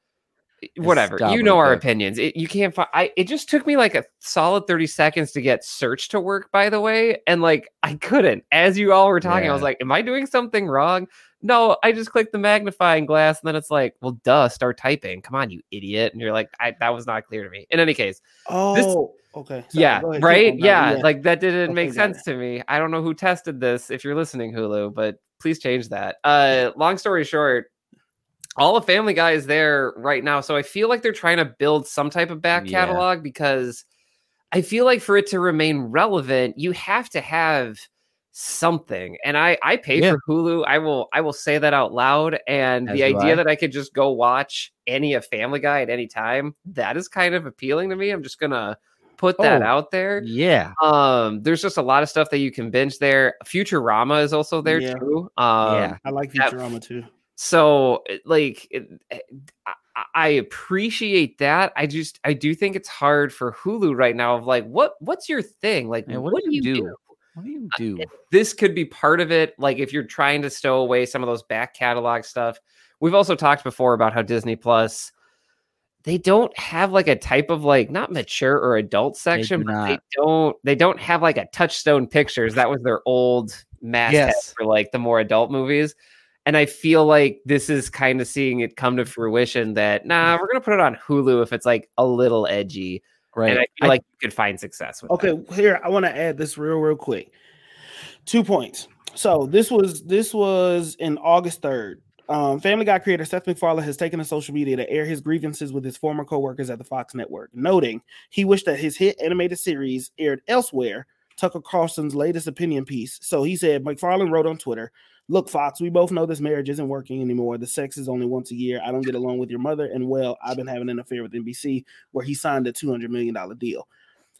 whatever. You know our opinions. It, you can't find. I. It just took me like a solid thirty seconds to get search to work. By the way, and like I couldn't. As you all were talking, I was like, "Am I doing something wrong?" No, I just clicked the magnifying glass, and then it's like, "Well, duh, start typing." Come on, you idiot! And you're like, I, "That was not clear to me." In any case, Oh, okay. Sorry, yeah, right. on, Yeah, like that didn't Okay, make sense to me. I don't know who tested this. If you're listening, Hulu, but please change that. Uh, long story short, all the Family Guy is there right now, so I feel like they're trying to build some type of back Yeah. catalog because I feel like for it to remain relevant, you have to have something. And I I pay Yeah. for Hulu. I will I will say that out loud. And As the idea I. that I could just go watch any of Family Guy at any time, that is kind of appealing to me. I'm just gonna put that Oh, out there. Yeah. Um, there's just a lot of stuff that you can binge there. Futurama is also there Yeah. too. Um, Yeah. I like that- Futurama too. so like it- it- I, I appreciate that. I just I do think it's hard for Hulu right now of like what what's your thing? Like Yeah, what do you do? do? What do you uh, do? This could be part of it. Like if you're trying to stow away some of those back catalog stuff. We've also talked before about how Disney Plus they don't have like a type of like not mature or adult section, do but they don't they don't have like a touchstone pictures. That was their old masthead Yes. for like the more adult movies. And I feel like this is kind of seeing it come to fruition that nah, we're gonna put it on Hulu if it's like a little edgy. Right. And I feel I- like you could find success with Okay, that. here I want to add this real, real quick. Two points. So this was this was in August third. Um, Family Guy creator Seth MacFarlane has taken to social media to air his grievances with his former coworkers at the Fox network, noting he wished that his hit animated series aired elsewhere. Tucker Carlson's latest opinion piece. So he said MacFarlane wrote on Twitter, "Look, Fox, we both know this marriage isn't working anymore. The sex is only once a year. I don't get along with your mother, and well, I've been having an affair with NBC, where he signed a two hundred million dollar deal."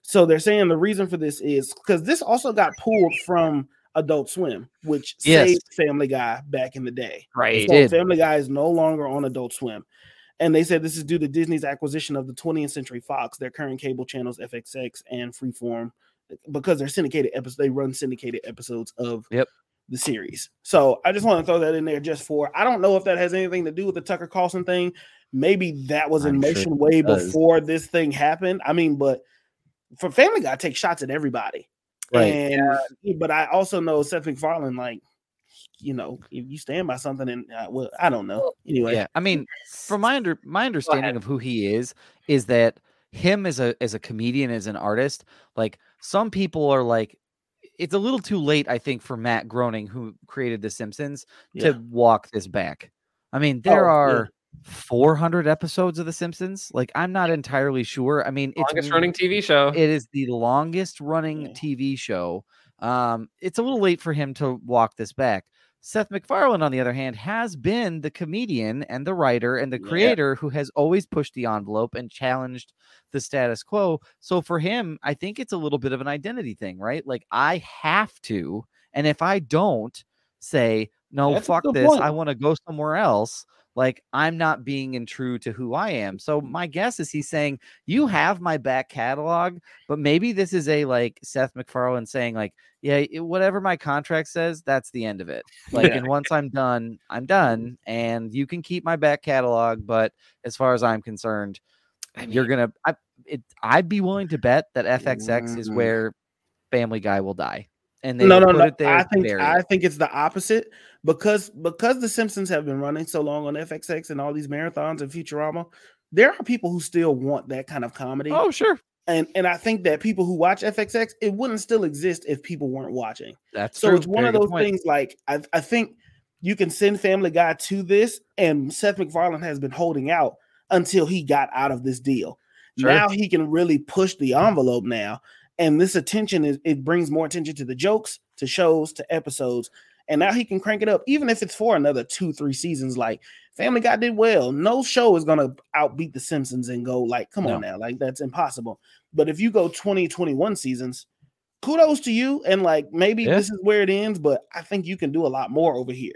So they're saying the reason for this is because this also got pulled from Adult Swim, which Yes. saved Family Guy back in the day. Right. So. Family Guy is no longer on Adult Swim. And they said this is due to Disney's acquisition of the 20th Century Fox, their current cable channels FXX and Freeform, because they're syndicated episodes. They run syndicated episodes of Yep. The series. So I just want to throw that in there just for. I don't know if that has anything to do with the Tucker Carlson thing. Maybe that was in I'm sure motion it way does. before this thing happened. I mean, but for Family Guy, take shots at everybody. Right. And but I also know Seth MacFarlane, like, you know, if you stand by something, and uh, well, I don't know. Anyway, Yeah, I mean, from my under my understanding of who he is, is that him as a as a comedian, as an artist, like some people are like, it's a little too late, I think, for Matt Groening, who created The Simpsons, Yeah. to walk this back. I mean, there Oh, yeah. are 400 episodes of The Simpsons. Like, I'm not entirely sure. I mean, it's Longest running TV show. it is the longest running Yeah. TV show. Um, it's a little late for him to walk this back. Seth MacFarlane, on the other hand, has been the comedian and the writer and the Yeah. creator who has always pushed the envelope and challenged the status quo. So for him, I think it's a little bit of an identity thing, right? Like I have to, and if I don't say no, That's fuck this, point. I want to go somewhere else. Like I'm not being in true to who I am. So my guess is he's saying you have my back catalog, but maybe this is a like Seth MacFarlane saying like, yeah, whatever my contract says, that's the end of it. Like, Yeah. and once I'm done, I'm done, and you can keep my back catalog. But as far as I'm concerned, I you're gonna. I, it, I'd be willing to bet that FXX is Mhm. where Family Guy will die, and they no, will no, put no. it there. I think bury I think it's the opposite because because the Simpsons have been running so long on FXX and all these marathons and Futurama. There are people who still want that kind of comedy, Oh, sure, and and I think that people who watch FXX, it wouldn't still exist if people weren't watching. that's So true. it's one Very of those point. things like I, I think you can send Family Guy to this, and Seth MacFarlane has been holding out until he got out of this deal. Sure. Now he can really push the envelope now, and this attention is it brings more attention to the jokes, to shows, to episodes, and now he can crank it up, even if it's for another two, three seasons. Like Family Guy did well. No show is gonna outbeat The Simpsons and go like, come on now, like that's impossible. But if you go 20, 21 seasons, kudos to you. And like maybe Yeah. this is where it ends, but I think you can do a lot more over here.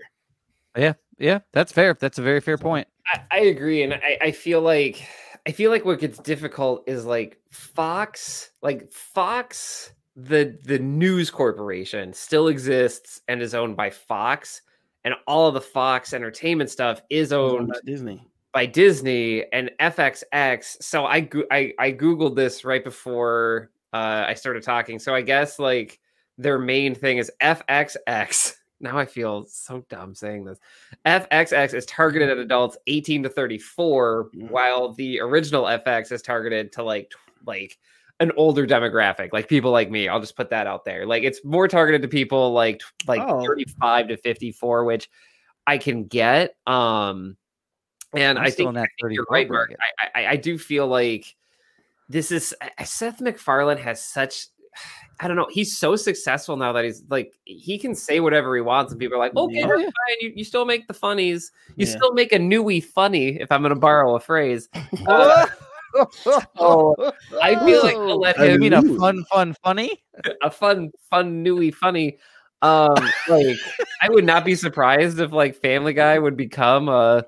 Yeah, yeah, that's fair. That's a very fair point. I, I agree, and I, I feel like I feel like what gets difficult is like Fox, like Fox, the the news corporation still exists and is owned by Fox, and all of the Fox entertainment stuff is owned By Disney. by Disney and FXX. So I I, I googled this right before uh, I started talking. So I guess like their main thing is FXX. Now I feel so dumb saying this. FXX is targeted at adults 18 to 34, Mhm. while the original FX is targeted to like like an older demographic, like people like me. I'll just put that out there. Like it's more targeted to people like like Oh. 35 to 54, which I can get. Um and I'm I think I think you're right, Mark. I, I I do feel like this is uh, Seth MacFarlane has such I don't know. He's so successful now that he's like he can say whatever he wants, and people are like, okay, Yeah. that's fine. You, you still make the funnies. You Yeah. still make a newy funny, if I'm going to borrow a phrase. Uh, Oh, I feel like they'll let you him mean a fun, fun, funny? a fun, fun, newy funny. Um, like I would not be surprised if like Family Guy would become a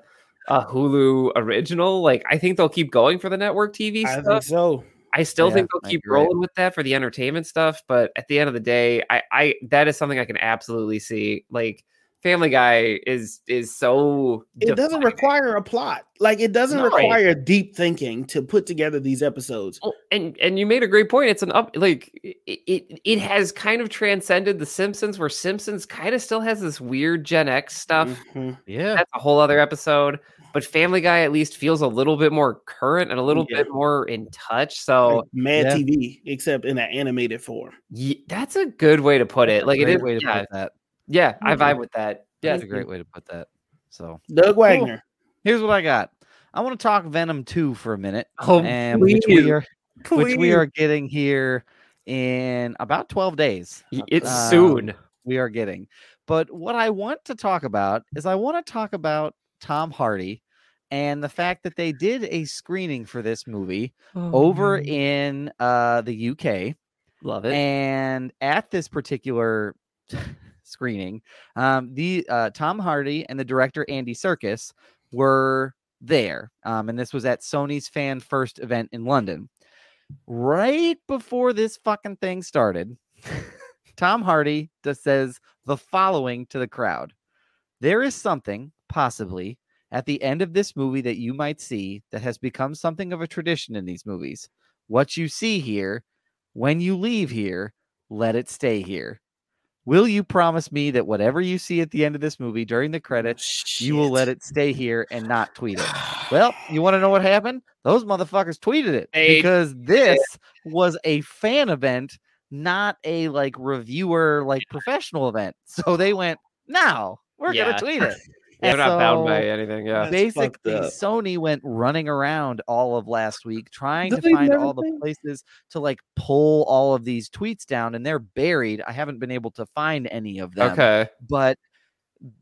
a Hulu original. Like I think they'll keep going for the network TV I think stuff. so. I still Yeah, think they'll I keep agree. rolling with that for the entertainment stuff, but at the end of the day, I, I that is something I can absolutely see. Like Family Guy is is so It doesn't require a plot. Like it doesn't No. require deep thinking to put together these episodes. Oh, and and you made a great point. It's an up like it, it it has kind of transcended the Simpsons, where Simpsons kind of still has this weird Gen X stuff. Mhm. Yeah. That's a whole other episode. But Family Guy at least feels a little bit more current and a little Yeah. bit more in touch. So Like Mad yeah. TV, except in an animated form. ye- that's a good way to put it. Like it great is. way to yeah, put that. yeah, I Mhm. vibe with that. Yeah, That's a great way to put that. So Doug Wagner. here's what I got. I want to talk Venom 2 for a minute. Oh, and which we please, are which we are getting here in about 12 days. It's Um, soon. we are getting. But what I want to talk about is I want to talk about Tom Hardy and the fact that they did a screening for this movie over in uh, the UK. Love it. And at this particular screening, um, the uh, Tom Hardy and the director Andy Serkis were there, um, and this was at Sony's Fan First event in London. Right before this fucking thing started, Tom Hardy just says the following to the crowd: "There is something, possibly." At the end of this movie, that you might see that has become something of a tradition in these movies. What you see here when you leave here, let it stay here. Will you promise me that whatever you see at the end of this movie during the credits, you will let it stay here and not tweet it? Well, you want to know what happened? Those motherfuckers tweeted it They because this was a fan event, not a like reviewer, like professional event. So they went, now we're Yeah. gonna tweet it. They're And not bound by anything. Yeah. Basically. Sony went running around all of last week trying to Did they find never all the places to like pull all of these tweets down, and they're buried. I haven't been able to find any of them. Okay. but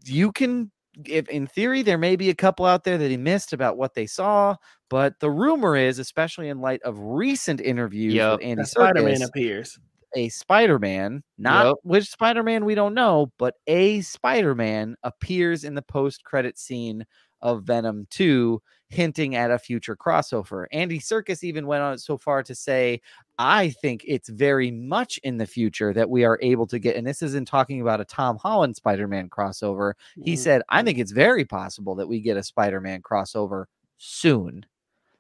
you can. If in theory there may be a couple out there that he missed about what they saw, but the rumor is, especially in light of recent interviews Yep. with Andy Spider Man appears. A Spider-Man, not Yep. which Spider-Man we don't know, but a Spider-Man appears in the post-credit scene of Venom 2, hinting at a future crossover. Andy Serkis even went on so far to say, I think it's very much in the future that we are able to get, and this isn't talking about a Tom Holland Spider-Man crossover. He Mhm. said, I think it's very possible that we get a Spider-Man crossover soon.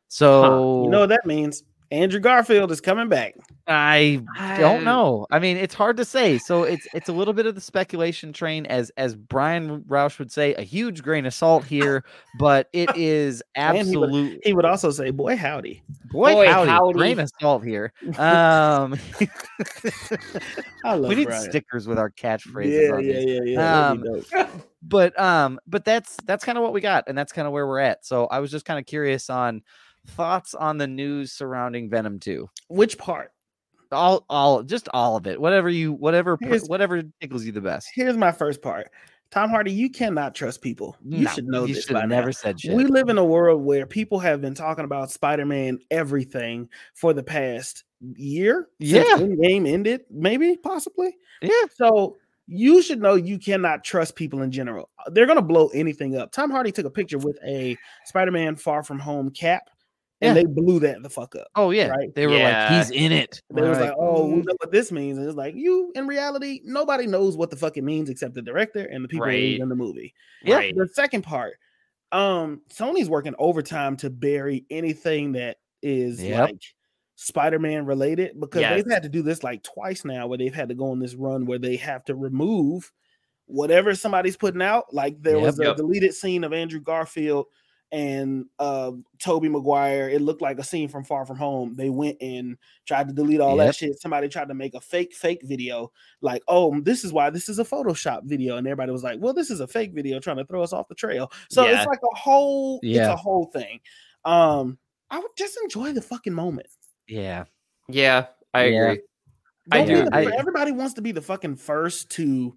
So You know what that means? Andrew Garfield is coming back. I don't know. I mean, it's hard to say. So it's it's a little bit of the speculation train, as as Brian Roush would say, a huge grain of salt here, but it is absolutely. he would- He would also say, "Boy, howdy." boy, Boy, howdy, howdy. grain of salt here. Um, I love we need Brian. stickers with our catchphrases. Yeah, on yeah, yeah, yeah. Um, That'd be dope. But um, but that's that's kind of what we got, and that's kind of where we're at. So I was just kind of curious on thoughts on the news surrounding Venom 2. Which part? All all just all of it. Whatever you whatever Here's- whatever tickles you the best. Here's my first part. Tom Hardy, you cannot trust people. You No, should know you this should by have now. never said shit. We live in a world where people have been talking about Spider-Man everything for the past year. Yeah. Game ended, maybe, possibly. yeah. So you should know you cannot trust people in general. They're gonna blow anything up. Tom Hardy took a picture with a Spider-Man Far From Home cap, and they blew that the fuck up. Oh yeah, Right. they were Yeah. like, he's in it. They was like, "Oh, we know what this means," and it's like, you in reality, nobody knows what the fuck it means except the director and the people Right. in the movie. Yeah. Right. The second part, um, Sony's working overtime to bury anything that is Yep. like Spider-Man related because Yes. they've had to do this like twice now, where they've had to go on this run where they have to remove whatever somebody's putting out. Like there Yep. was a Yep. deleted scene of Andrew Garfield and uh Tobey Maguire. It looked like a scene from Far From Home. They went and tried to delete all Yep. that shit. Somebody tried to make a fake fake video, like, oh, this is why this is a Photoshop video, and everybody was like, well, this is a fake video trying to throw us off the trail. So Yeah. it's like a whole, it's a whole thing. Um, I would just enjoy the fucking moment. Yeah, Yeah, I Yeah. agree. I Don't do. the- I- everybody wants to be the fucking first to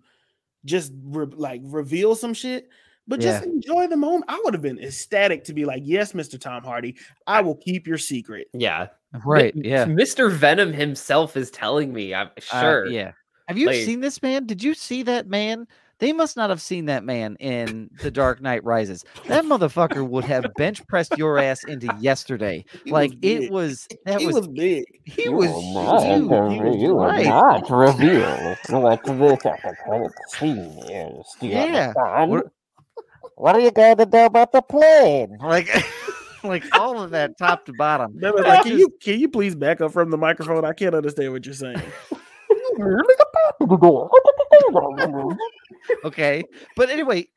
just re- like reveal some shit, but just Yeah. enjoy the moment. I would have been ecstatic to be like, "Yes, Mr. Tom Hardy, I will keep your secret." Yeah. right. Mi- Yeah, Mr. Venom himself is telling me. I'm Uh, sure. yeah. Have you Like- seen this man? Did you see that man? They must not have seen that man in The Dark Knight Rises. That motherfucker would have bench pressed your ass into yesterday. He like was it was. That he was. was, big. He was. not, huge. He was right. not reveal what this episode is. Yeah. What- What are you going to do about the plane? Like, like all of that top to bottom. That was like, can you can you please back up from the microphone? I can't understand what you're saying. Okay, but anyway,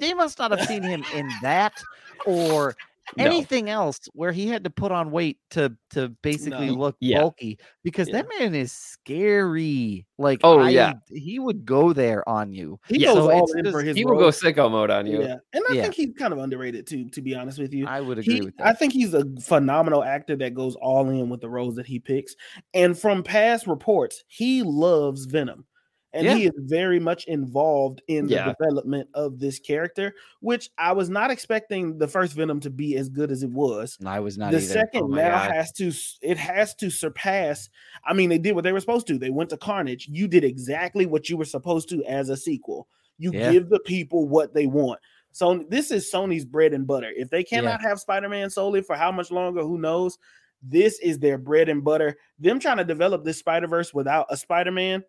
they must not have seen him in that or No. anything else where he had to put on weight to to basically No. look Yeah. bulky because that man is scary. Like, Oh, I- yeah. he would go there on you. He Yeah, goes so all it's in for his. He will go role. sicko mode on you. Yeah, and I Yeah. think he's kind of underrated too. To be honest with you, I would agree He, with that. I think he's a phenomenal actor that goes all in with the roles that he picks. And from past reports, he loves Venom. And he is very much involved in Yeah. the development of this character, which I was not expecting the first Venom to be as good as it was. I was not the either. second Oh now God. has to it has to surpass. I mean, they did what they were supposed to. They went to Carnage. You did exactly what you were supposed to as a sequel. You Yeah. give the people what they want. So this is Sony's bread and butter. If they cannot have Spider-Man solely for how much longer, who knows? This is their bread and butter. Them trying to develop this Spider-Verse without a Spider-Man,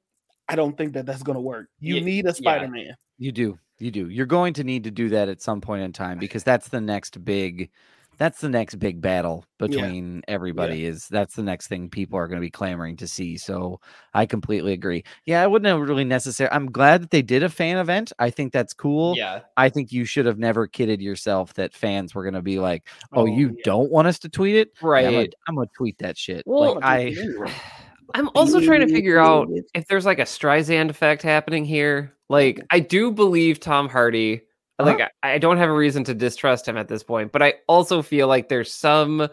I don't think that that's going to work. You Ye- need a. Spider-Man. You do. You do. You're going to need to do that at some point in time because that's the next big that's the next big battle between everybody is that's the next thing people are going to be clamoring to see. So I completely agree. Yeah, I wouldn't have really necessary. I'm glad that they did a fan event. I think that's cool. Yeah. I think you should have never kidded yourself that fans were going to be like, "Oh, Oh, you yeah. don't want us to tweet it?" Yeah, Right. I'm gonna tweet that shit. Well, like I I'm also trying to figure out if there's like a Streisand effect happening here. Like, I do believe Tom Hardy. Like, I, I don't have a reason to distrust him at this point, but I also feel like there's some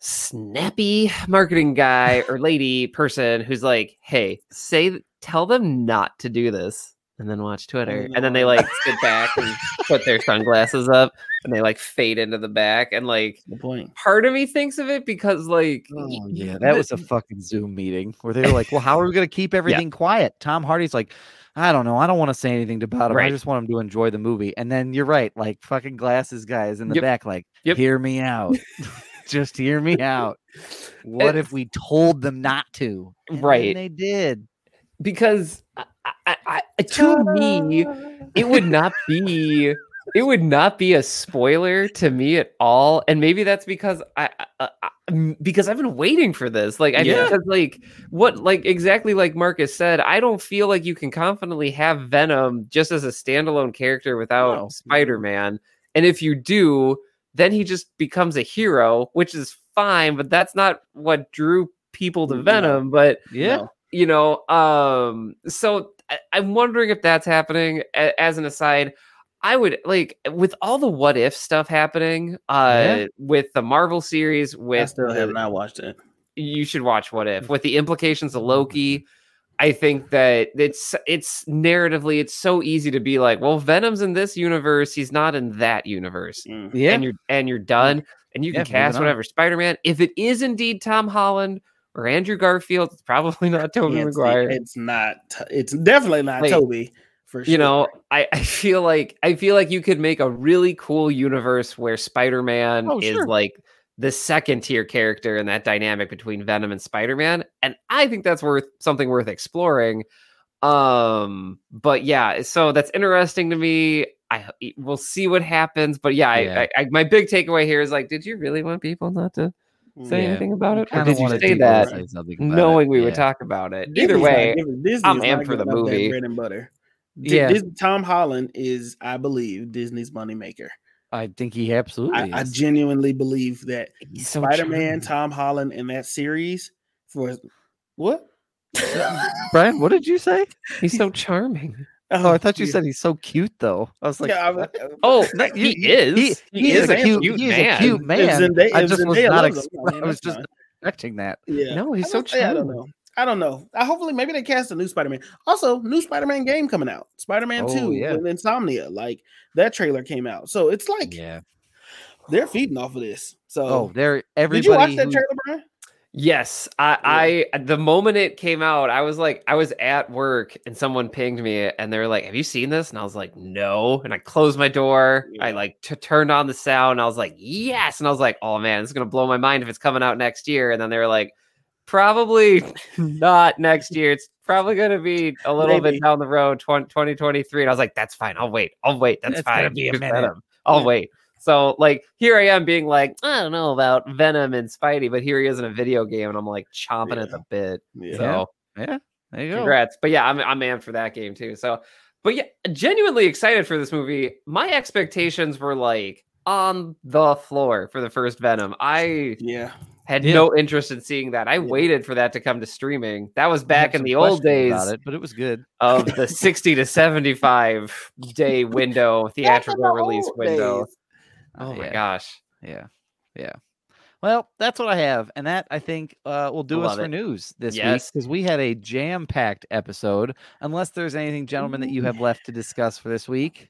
snappy marketing guy or lady person who's like, "Hey, say, tell them not to do this." And then watch Twitter, and then they like sit back and put their sunglasses up, and they like fade into the back, and like the point. part of me thinks of it because like Oh, yeah, that was a fucking Zoom meeting where they were like, "Well, how are we going to keep everything quiet?" Tom Hardy's like, "I don't know. I don't want to say anything about him. I just want him to enjoy the movie." And then you're right, like fucking glasses guys in the Yep. back, like, Yep. "Hear me out. just hear me out. What if we told them not to?" And Right. they did. because uh, I, I, I, to me it would not be it would not be a spoiler to me at all and maybe that's because I, I, I because I've been waiting for this like I Yeah. because like what like exactly like Marcus said I don't feel like you can confidently have Venom just as a standalone character without No. Spider-Man and if you do then he just becomes a hero which is fine but that's not what drew people to Venom but Yeah. No. you know um so I, i'm wondering if that's happening A- as an aside i would like with all the what if stuff happening uh Yeah. with the marvel series With I still the- have not watched it. you should watch what if with the implications of loki i think that it's it's narratively it's so easy to be like well venom's in this universe he's not in that universe Mm. Yeah. and you're and you're done and you Yeah, can moving cast whatever spider-man if it is indeed tom holland or Andrew Garfield. It's probably not Tobey Can't Maguire. It's not. It's definitely not Like, Tobey. For sure. you know I, I feel like i feel like you could make a really cool universe where spider-man Oh, is sure. like the second tier character in that dynamic between venom and spider-man and i think that's worth something worth exploring um but yeah so that's interesting to me i we'll see what happens but yeah, Yeah. I, I my big takeaway here is like did you really want people not to say Yeah. anything about it or did you say that say it, knowing we would talk about it Disney's either not way giving- I'm not amped for the giving up that movie. Bread and butter. Di- Yeah. Dis- Tom Holland is, I believe, Disney's moneymaker. I think he absolutely I, I genuinely believe that He's so Spider Man, charming. Tom Holland, in that series for what? Brian, what did you say? he's so charming Oh, I thought you yeah. said he's so cute though. I was like, yeah, I, what? Oh, No, he, is. He, he is is a cute, cute he is man. a cute man. Zendaya- I if just was not. Ex- him, I I was just fine. expecting that. Yeah. No, he's so don't- I don't charming. know. I don't know. I hopefully maybe they cast a new Spider-Man. Also, new Spider-Man game coming out. Spider-Man Oh, 2 yeah. with Insomniac. Like that trailer came out. So it's like Yeah. they're feeding off of this. Oh, so Oh, there. did Everybody. Did you watch that who- trailer, Brian? Yes, I, I the moment it came out, I was like, I was at work and someone pinged me and they were like, "Have you seen this?" And I was like, "No." And I closed my door. I like t- turned on the sound. I was like, "Yes!" And I was like, "Oh man, this is gonna blow my mind if it's coming out next year." And then they were like, "Probably not next year. It's probably gonna be a little Maybe. bit down the road, 20, 2023." And I was like, "That's fine. I'll wait. I'll wait. That's It's fine. be a minute." I'll Yeah. wait." So like here I am being like, I don't know about Venom and Spidey, but here he is in a video game, and I'm like chomping at the bit. Yeah. So Yeah. There you go. congrats. But yeah, I'm I'm amped for that game too. So but yeah, genuinely excited for this movie. My expectations were like on the floor for the first Venom. I Yeah. had Yeah. no interest in seeing that. I waited for that to come to streaming. That was back in the old days about it, but it was good. of the 60 to 75 day window, theatrical the release window. days. Oh my yeah. gosh. Yeah. Yeah. Well, that's what I have. And that I think uh, will do us for it. news this week because we had a jam packed episode. Unless there's anything, gentlemen, that you have left to discuss for this week.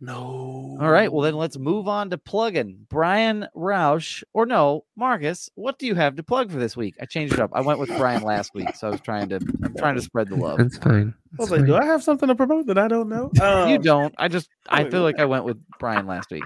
No. All right. Well, then let's move on to plugging. Brian Roush, or no, Marcus, what do you have to plug for this week? I changed it up. I went with Brian last week. So I was trying to, I'm trying to spread the love. That's fine. I was like, do I have something to promote that I don't know? you Um, don't. I just, I feel like I went with Brian last week.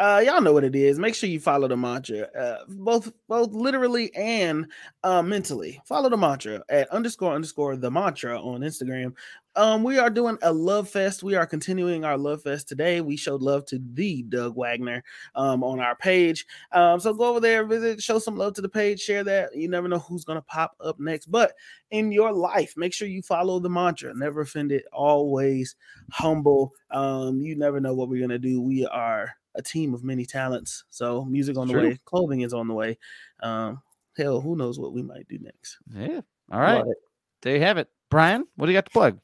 Uh y'all know what it is. Make sure you follow the mantra uh both both literally and uh mentally. Follow the mantra at underscore underscore the mantra on instagram. Um we are doing a love fest. We are continuing our love fest today. We showed love to the doug wagner um on our page. Um so go over there visit show some love to the page share that. You never know who's gonna pop up next. But in your life make sure you follow the mantra. Never offended always humble. Um you never know what we're gonna do. We are a team of many talents. So music on the True. way, clothing is on the way. Um, hell, who knows what we might do next? Yeah. All right. There you have it. Brian, what do you got to plug?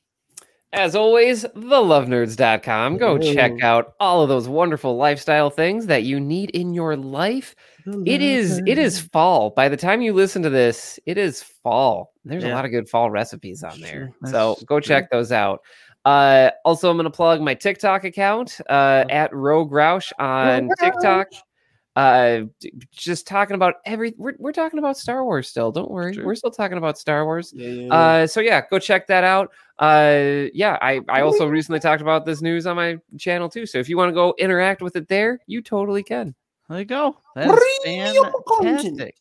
As always, thelovenerds.com. Go check Oh. out all of those wonderful lifestyle things that you need in your life. It is it is fall. By the time you listen to this, it is fall. There's a lot of good fall recipes on there. true. So go check those out. Uh, also, I'm going to plug my TikTok account uh, at Rogue Roush on TikTok. Uh, just talking about every. We're, we're talking about Star Wars still. Don't worry, we're still talking about Star Wars. Yeah, yeah, yeah. Uh, so yeah, go check that out. Uh, yeah, I I also recently talked about this news on my channel too. So if you want to go interact with it there, you totally can. There you go. That's fantastic.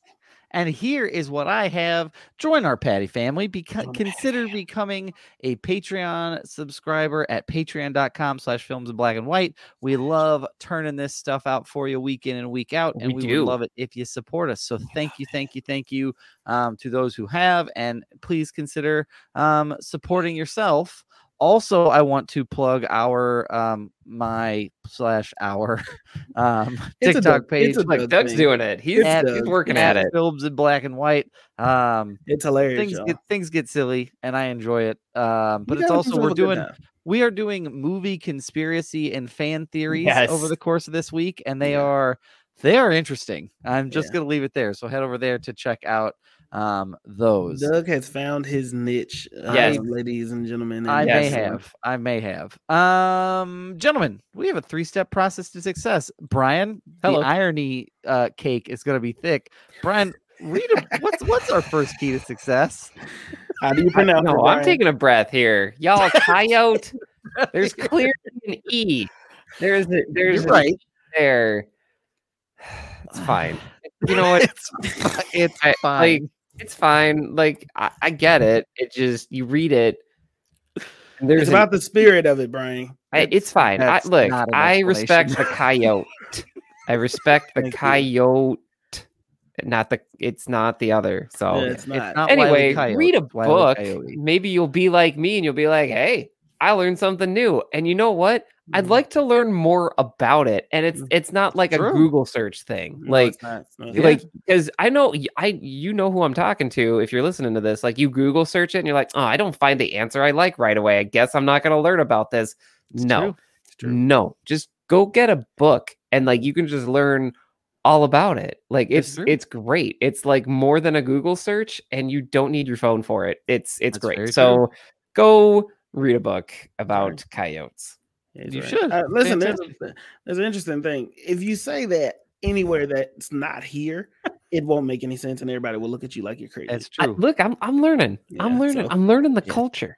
And here is what I have. Join our Patty family. Beca- consider becoming a Patreon subscriber at patreon.com slash films in black and white. We love turning this stuff out for you week in and week out. And We we, would love it if you support us. So thank you, thank you, thank you um, to those who have. And please consider um, supporting yourself. Also, I want to plug our um my slash our um It's TikTok Doug- page. Like Doug's thing. doing it. He's, It's he's working at it. Films in black and white. Um, It's hilarious. things y'all. get things get silly, and I enjoy it. Um, but You it's also we're doing we are doing movie conspiracy and fan theories over the course of this week, and they Yeah. are they are interesting. I'm just Yeah. gonna leave it there. So head over there to check out um those. Doug has found his niche. uh, Yes. ladies and gentlemen. I and may Yes. have. I may have. Um, gentlemen, we have a three-step process to success. Brian, Hello. the irony uh, cake is going to be thick. Brian, Read a, what's what's our first key to success? How do you pronounce it? No, I'm taking a breath here, y'all. Coyote. There's clearly an E. There's a, there's You're right. E there. It's fine. You know what? It's it's I- fine. Like it's fine. Like I, I get it. It just you read it. and There's It's an about the spirit of it, Brian. I, it's fine. I, look, I respect the coyote. I respect the coyote. Not the. It's not the other. So Yeah, it's not. not E. anyway, Coyote, read a it's Wile book. Maybe you'll be like me, and you'll be like, "Hey, I learned something new." And you know what? I'd Mhm. like to learn more about it. And it's Mm. it's not like True. a Google search thing. No, like it's not. It's Yeah. like because I know I you know who I'm talking to if you're listening to this. Like you Google search it and you're like, oh, I don't find the answer I like right away. I guess I'm not gonna learn about this. It's no, true. True. no, just go get a book and like you can just learn all about it. Like It's it's great. It's like more than a Google search, and you don't need your phone for it. It's it's That's great. true. So go read a book about coyotes. Yeah, You right. should. Uh, listen, there's, a, there's an interesting thing. If you say that anywhere that's not here, it won't make any sense, and everybody will look at you like you're crazy. That's I- true. look, I'm I'm learning. I'm learning. so- I'm learning the Yeah. culture.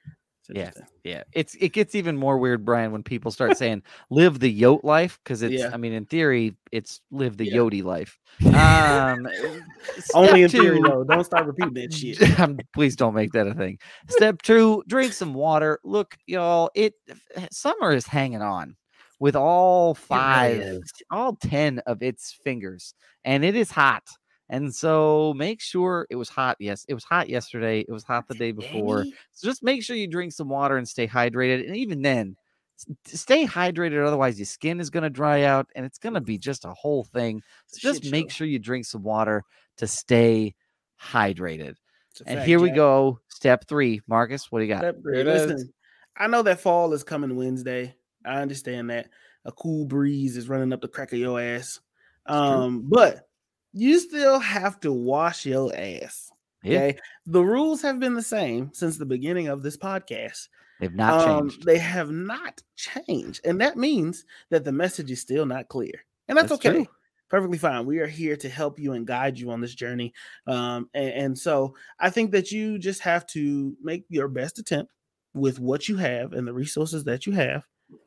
Yeah. Yeah, it's it gets even more weird, Brian, when people start saying "live the yote life" because it's. Yeah. I mean, in theory, it's live the Yeah. life. Um, Only in step theory, though. Don't start repeating that shit. Um, Please don't make that a thing. Step two: drink some water. Look, y'all, it summer is hanging on with all five, all ten of its fingers, and it is hot. And so make sure it was hot. Yes, it was hot yesterday. It was hot the day before. So just make sure you drink some water and stay hydrated. And even then, stay hydrated. Otherwise, your skin is going to dry out and it's going to be just a whole thing. It's So just shit make show. sure you drink some water to stay hydrated. And fact, here we Jack. go. Step three. Marcus, what do you got? Step three. Here it is. Listen, I know that fall is coming Wednesday. I understand that. A cool breeze is running up the crack of your ass. Um, but you still have to wash your ass. Yeah. Okay. The rules have been the same since the beginning of this podcast. They've not Um, changed. They have not changed. And that means that the message is still not clear. And that's, That's okay. true. Perfectly fine. We are here to help you and guide you on this journey. Um, and, and so I think that you just have to make your best attempt with what you have and the resources that you have.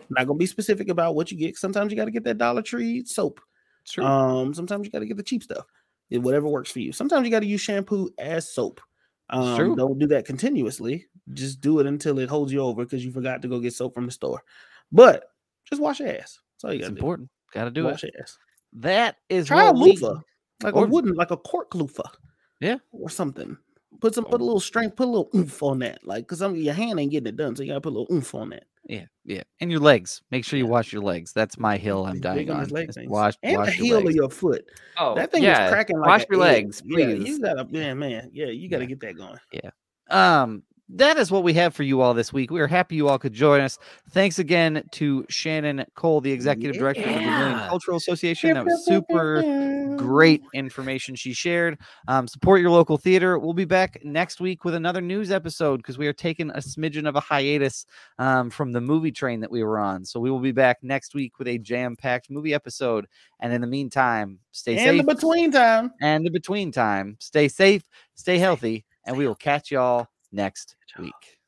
not gonna be specific about what you get. Sometimes you got to get that Dollar Tree soap. True. Um, sometimes you got to get the cheap stuff. eh, Whatever works for you. Sometimes you got to use shampoo as soap. Um, true. don't do that continuously. Just do it until it holds you over because you forgot to go get soap from the store. But just wash your ass. That's all you got to important. Got to do. do Wash it. your ass. That is Try a loofah, like or- a wooden, like a cork loofah. Yeah. or something. Put some, put a little strength, put a little oomph on that. Like, cause some your hand ain't getting it done, so you gotta put a little oomph on that. Yeah, yeah. And your legs. Make sure you wash your legs. That's my hill I'm dying on leg. Wash, and wash the your heel of your foot. Oh, that thing yeah. is cracking like Wash your egg. legs, Yeah, you gotta, man, man, yeah, you gotta Yeah. get that going. Yeah. Um, that is what we have for you all this week. We are happy you all could join us. Thanks again to Shannon Cole, the executive director of the Vermillion Cultural Association. That was super great information she shared. Um, support your local theater. We'll be back next week with another news episode because we are taking a smidgen of a hiatus um, from the movie train that we were on. So we will be back next week with a jam-packed movie episode. And in the meantime, stay And safe And the between time. and the between time. Stay safe, stay healthy, and we will catch y'all next week.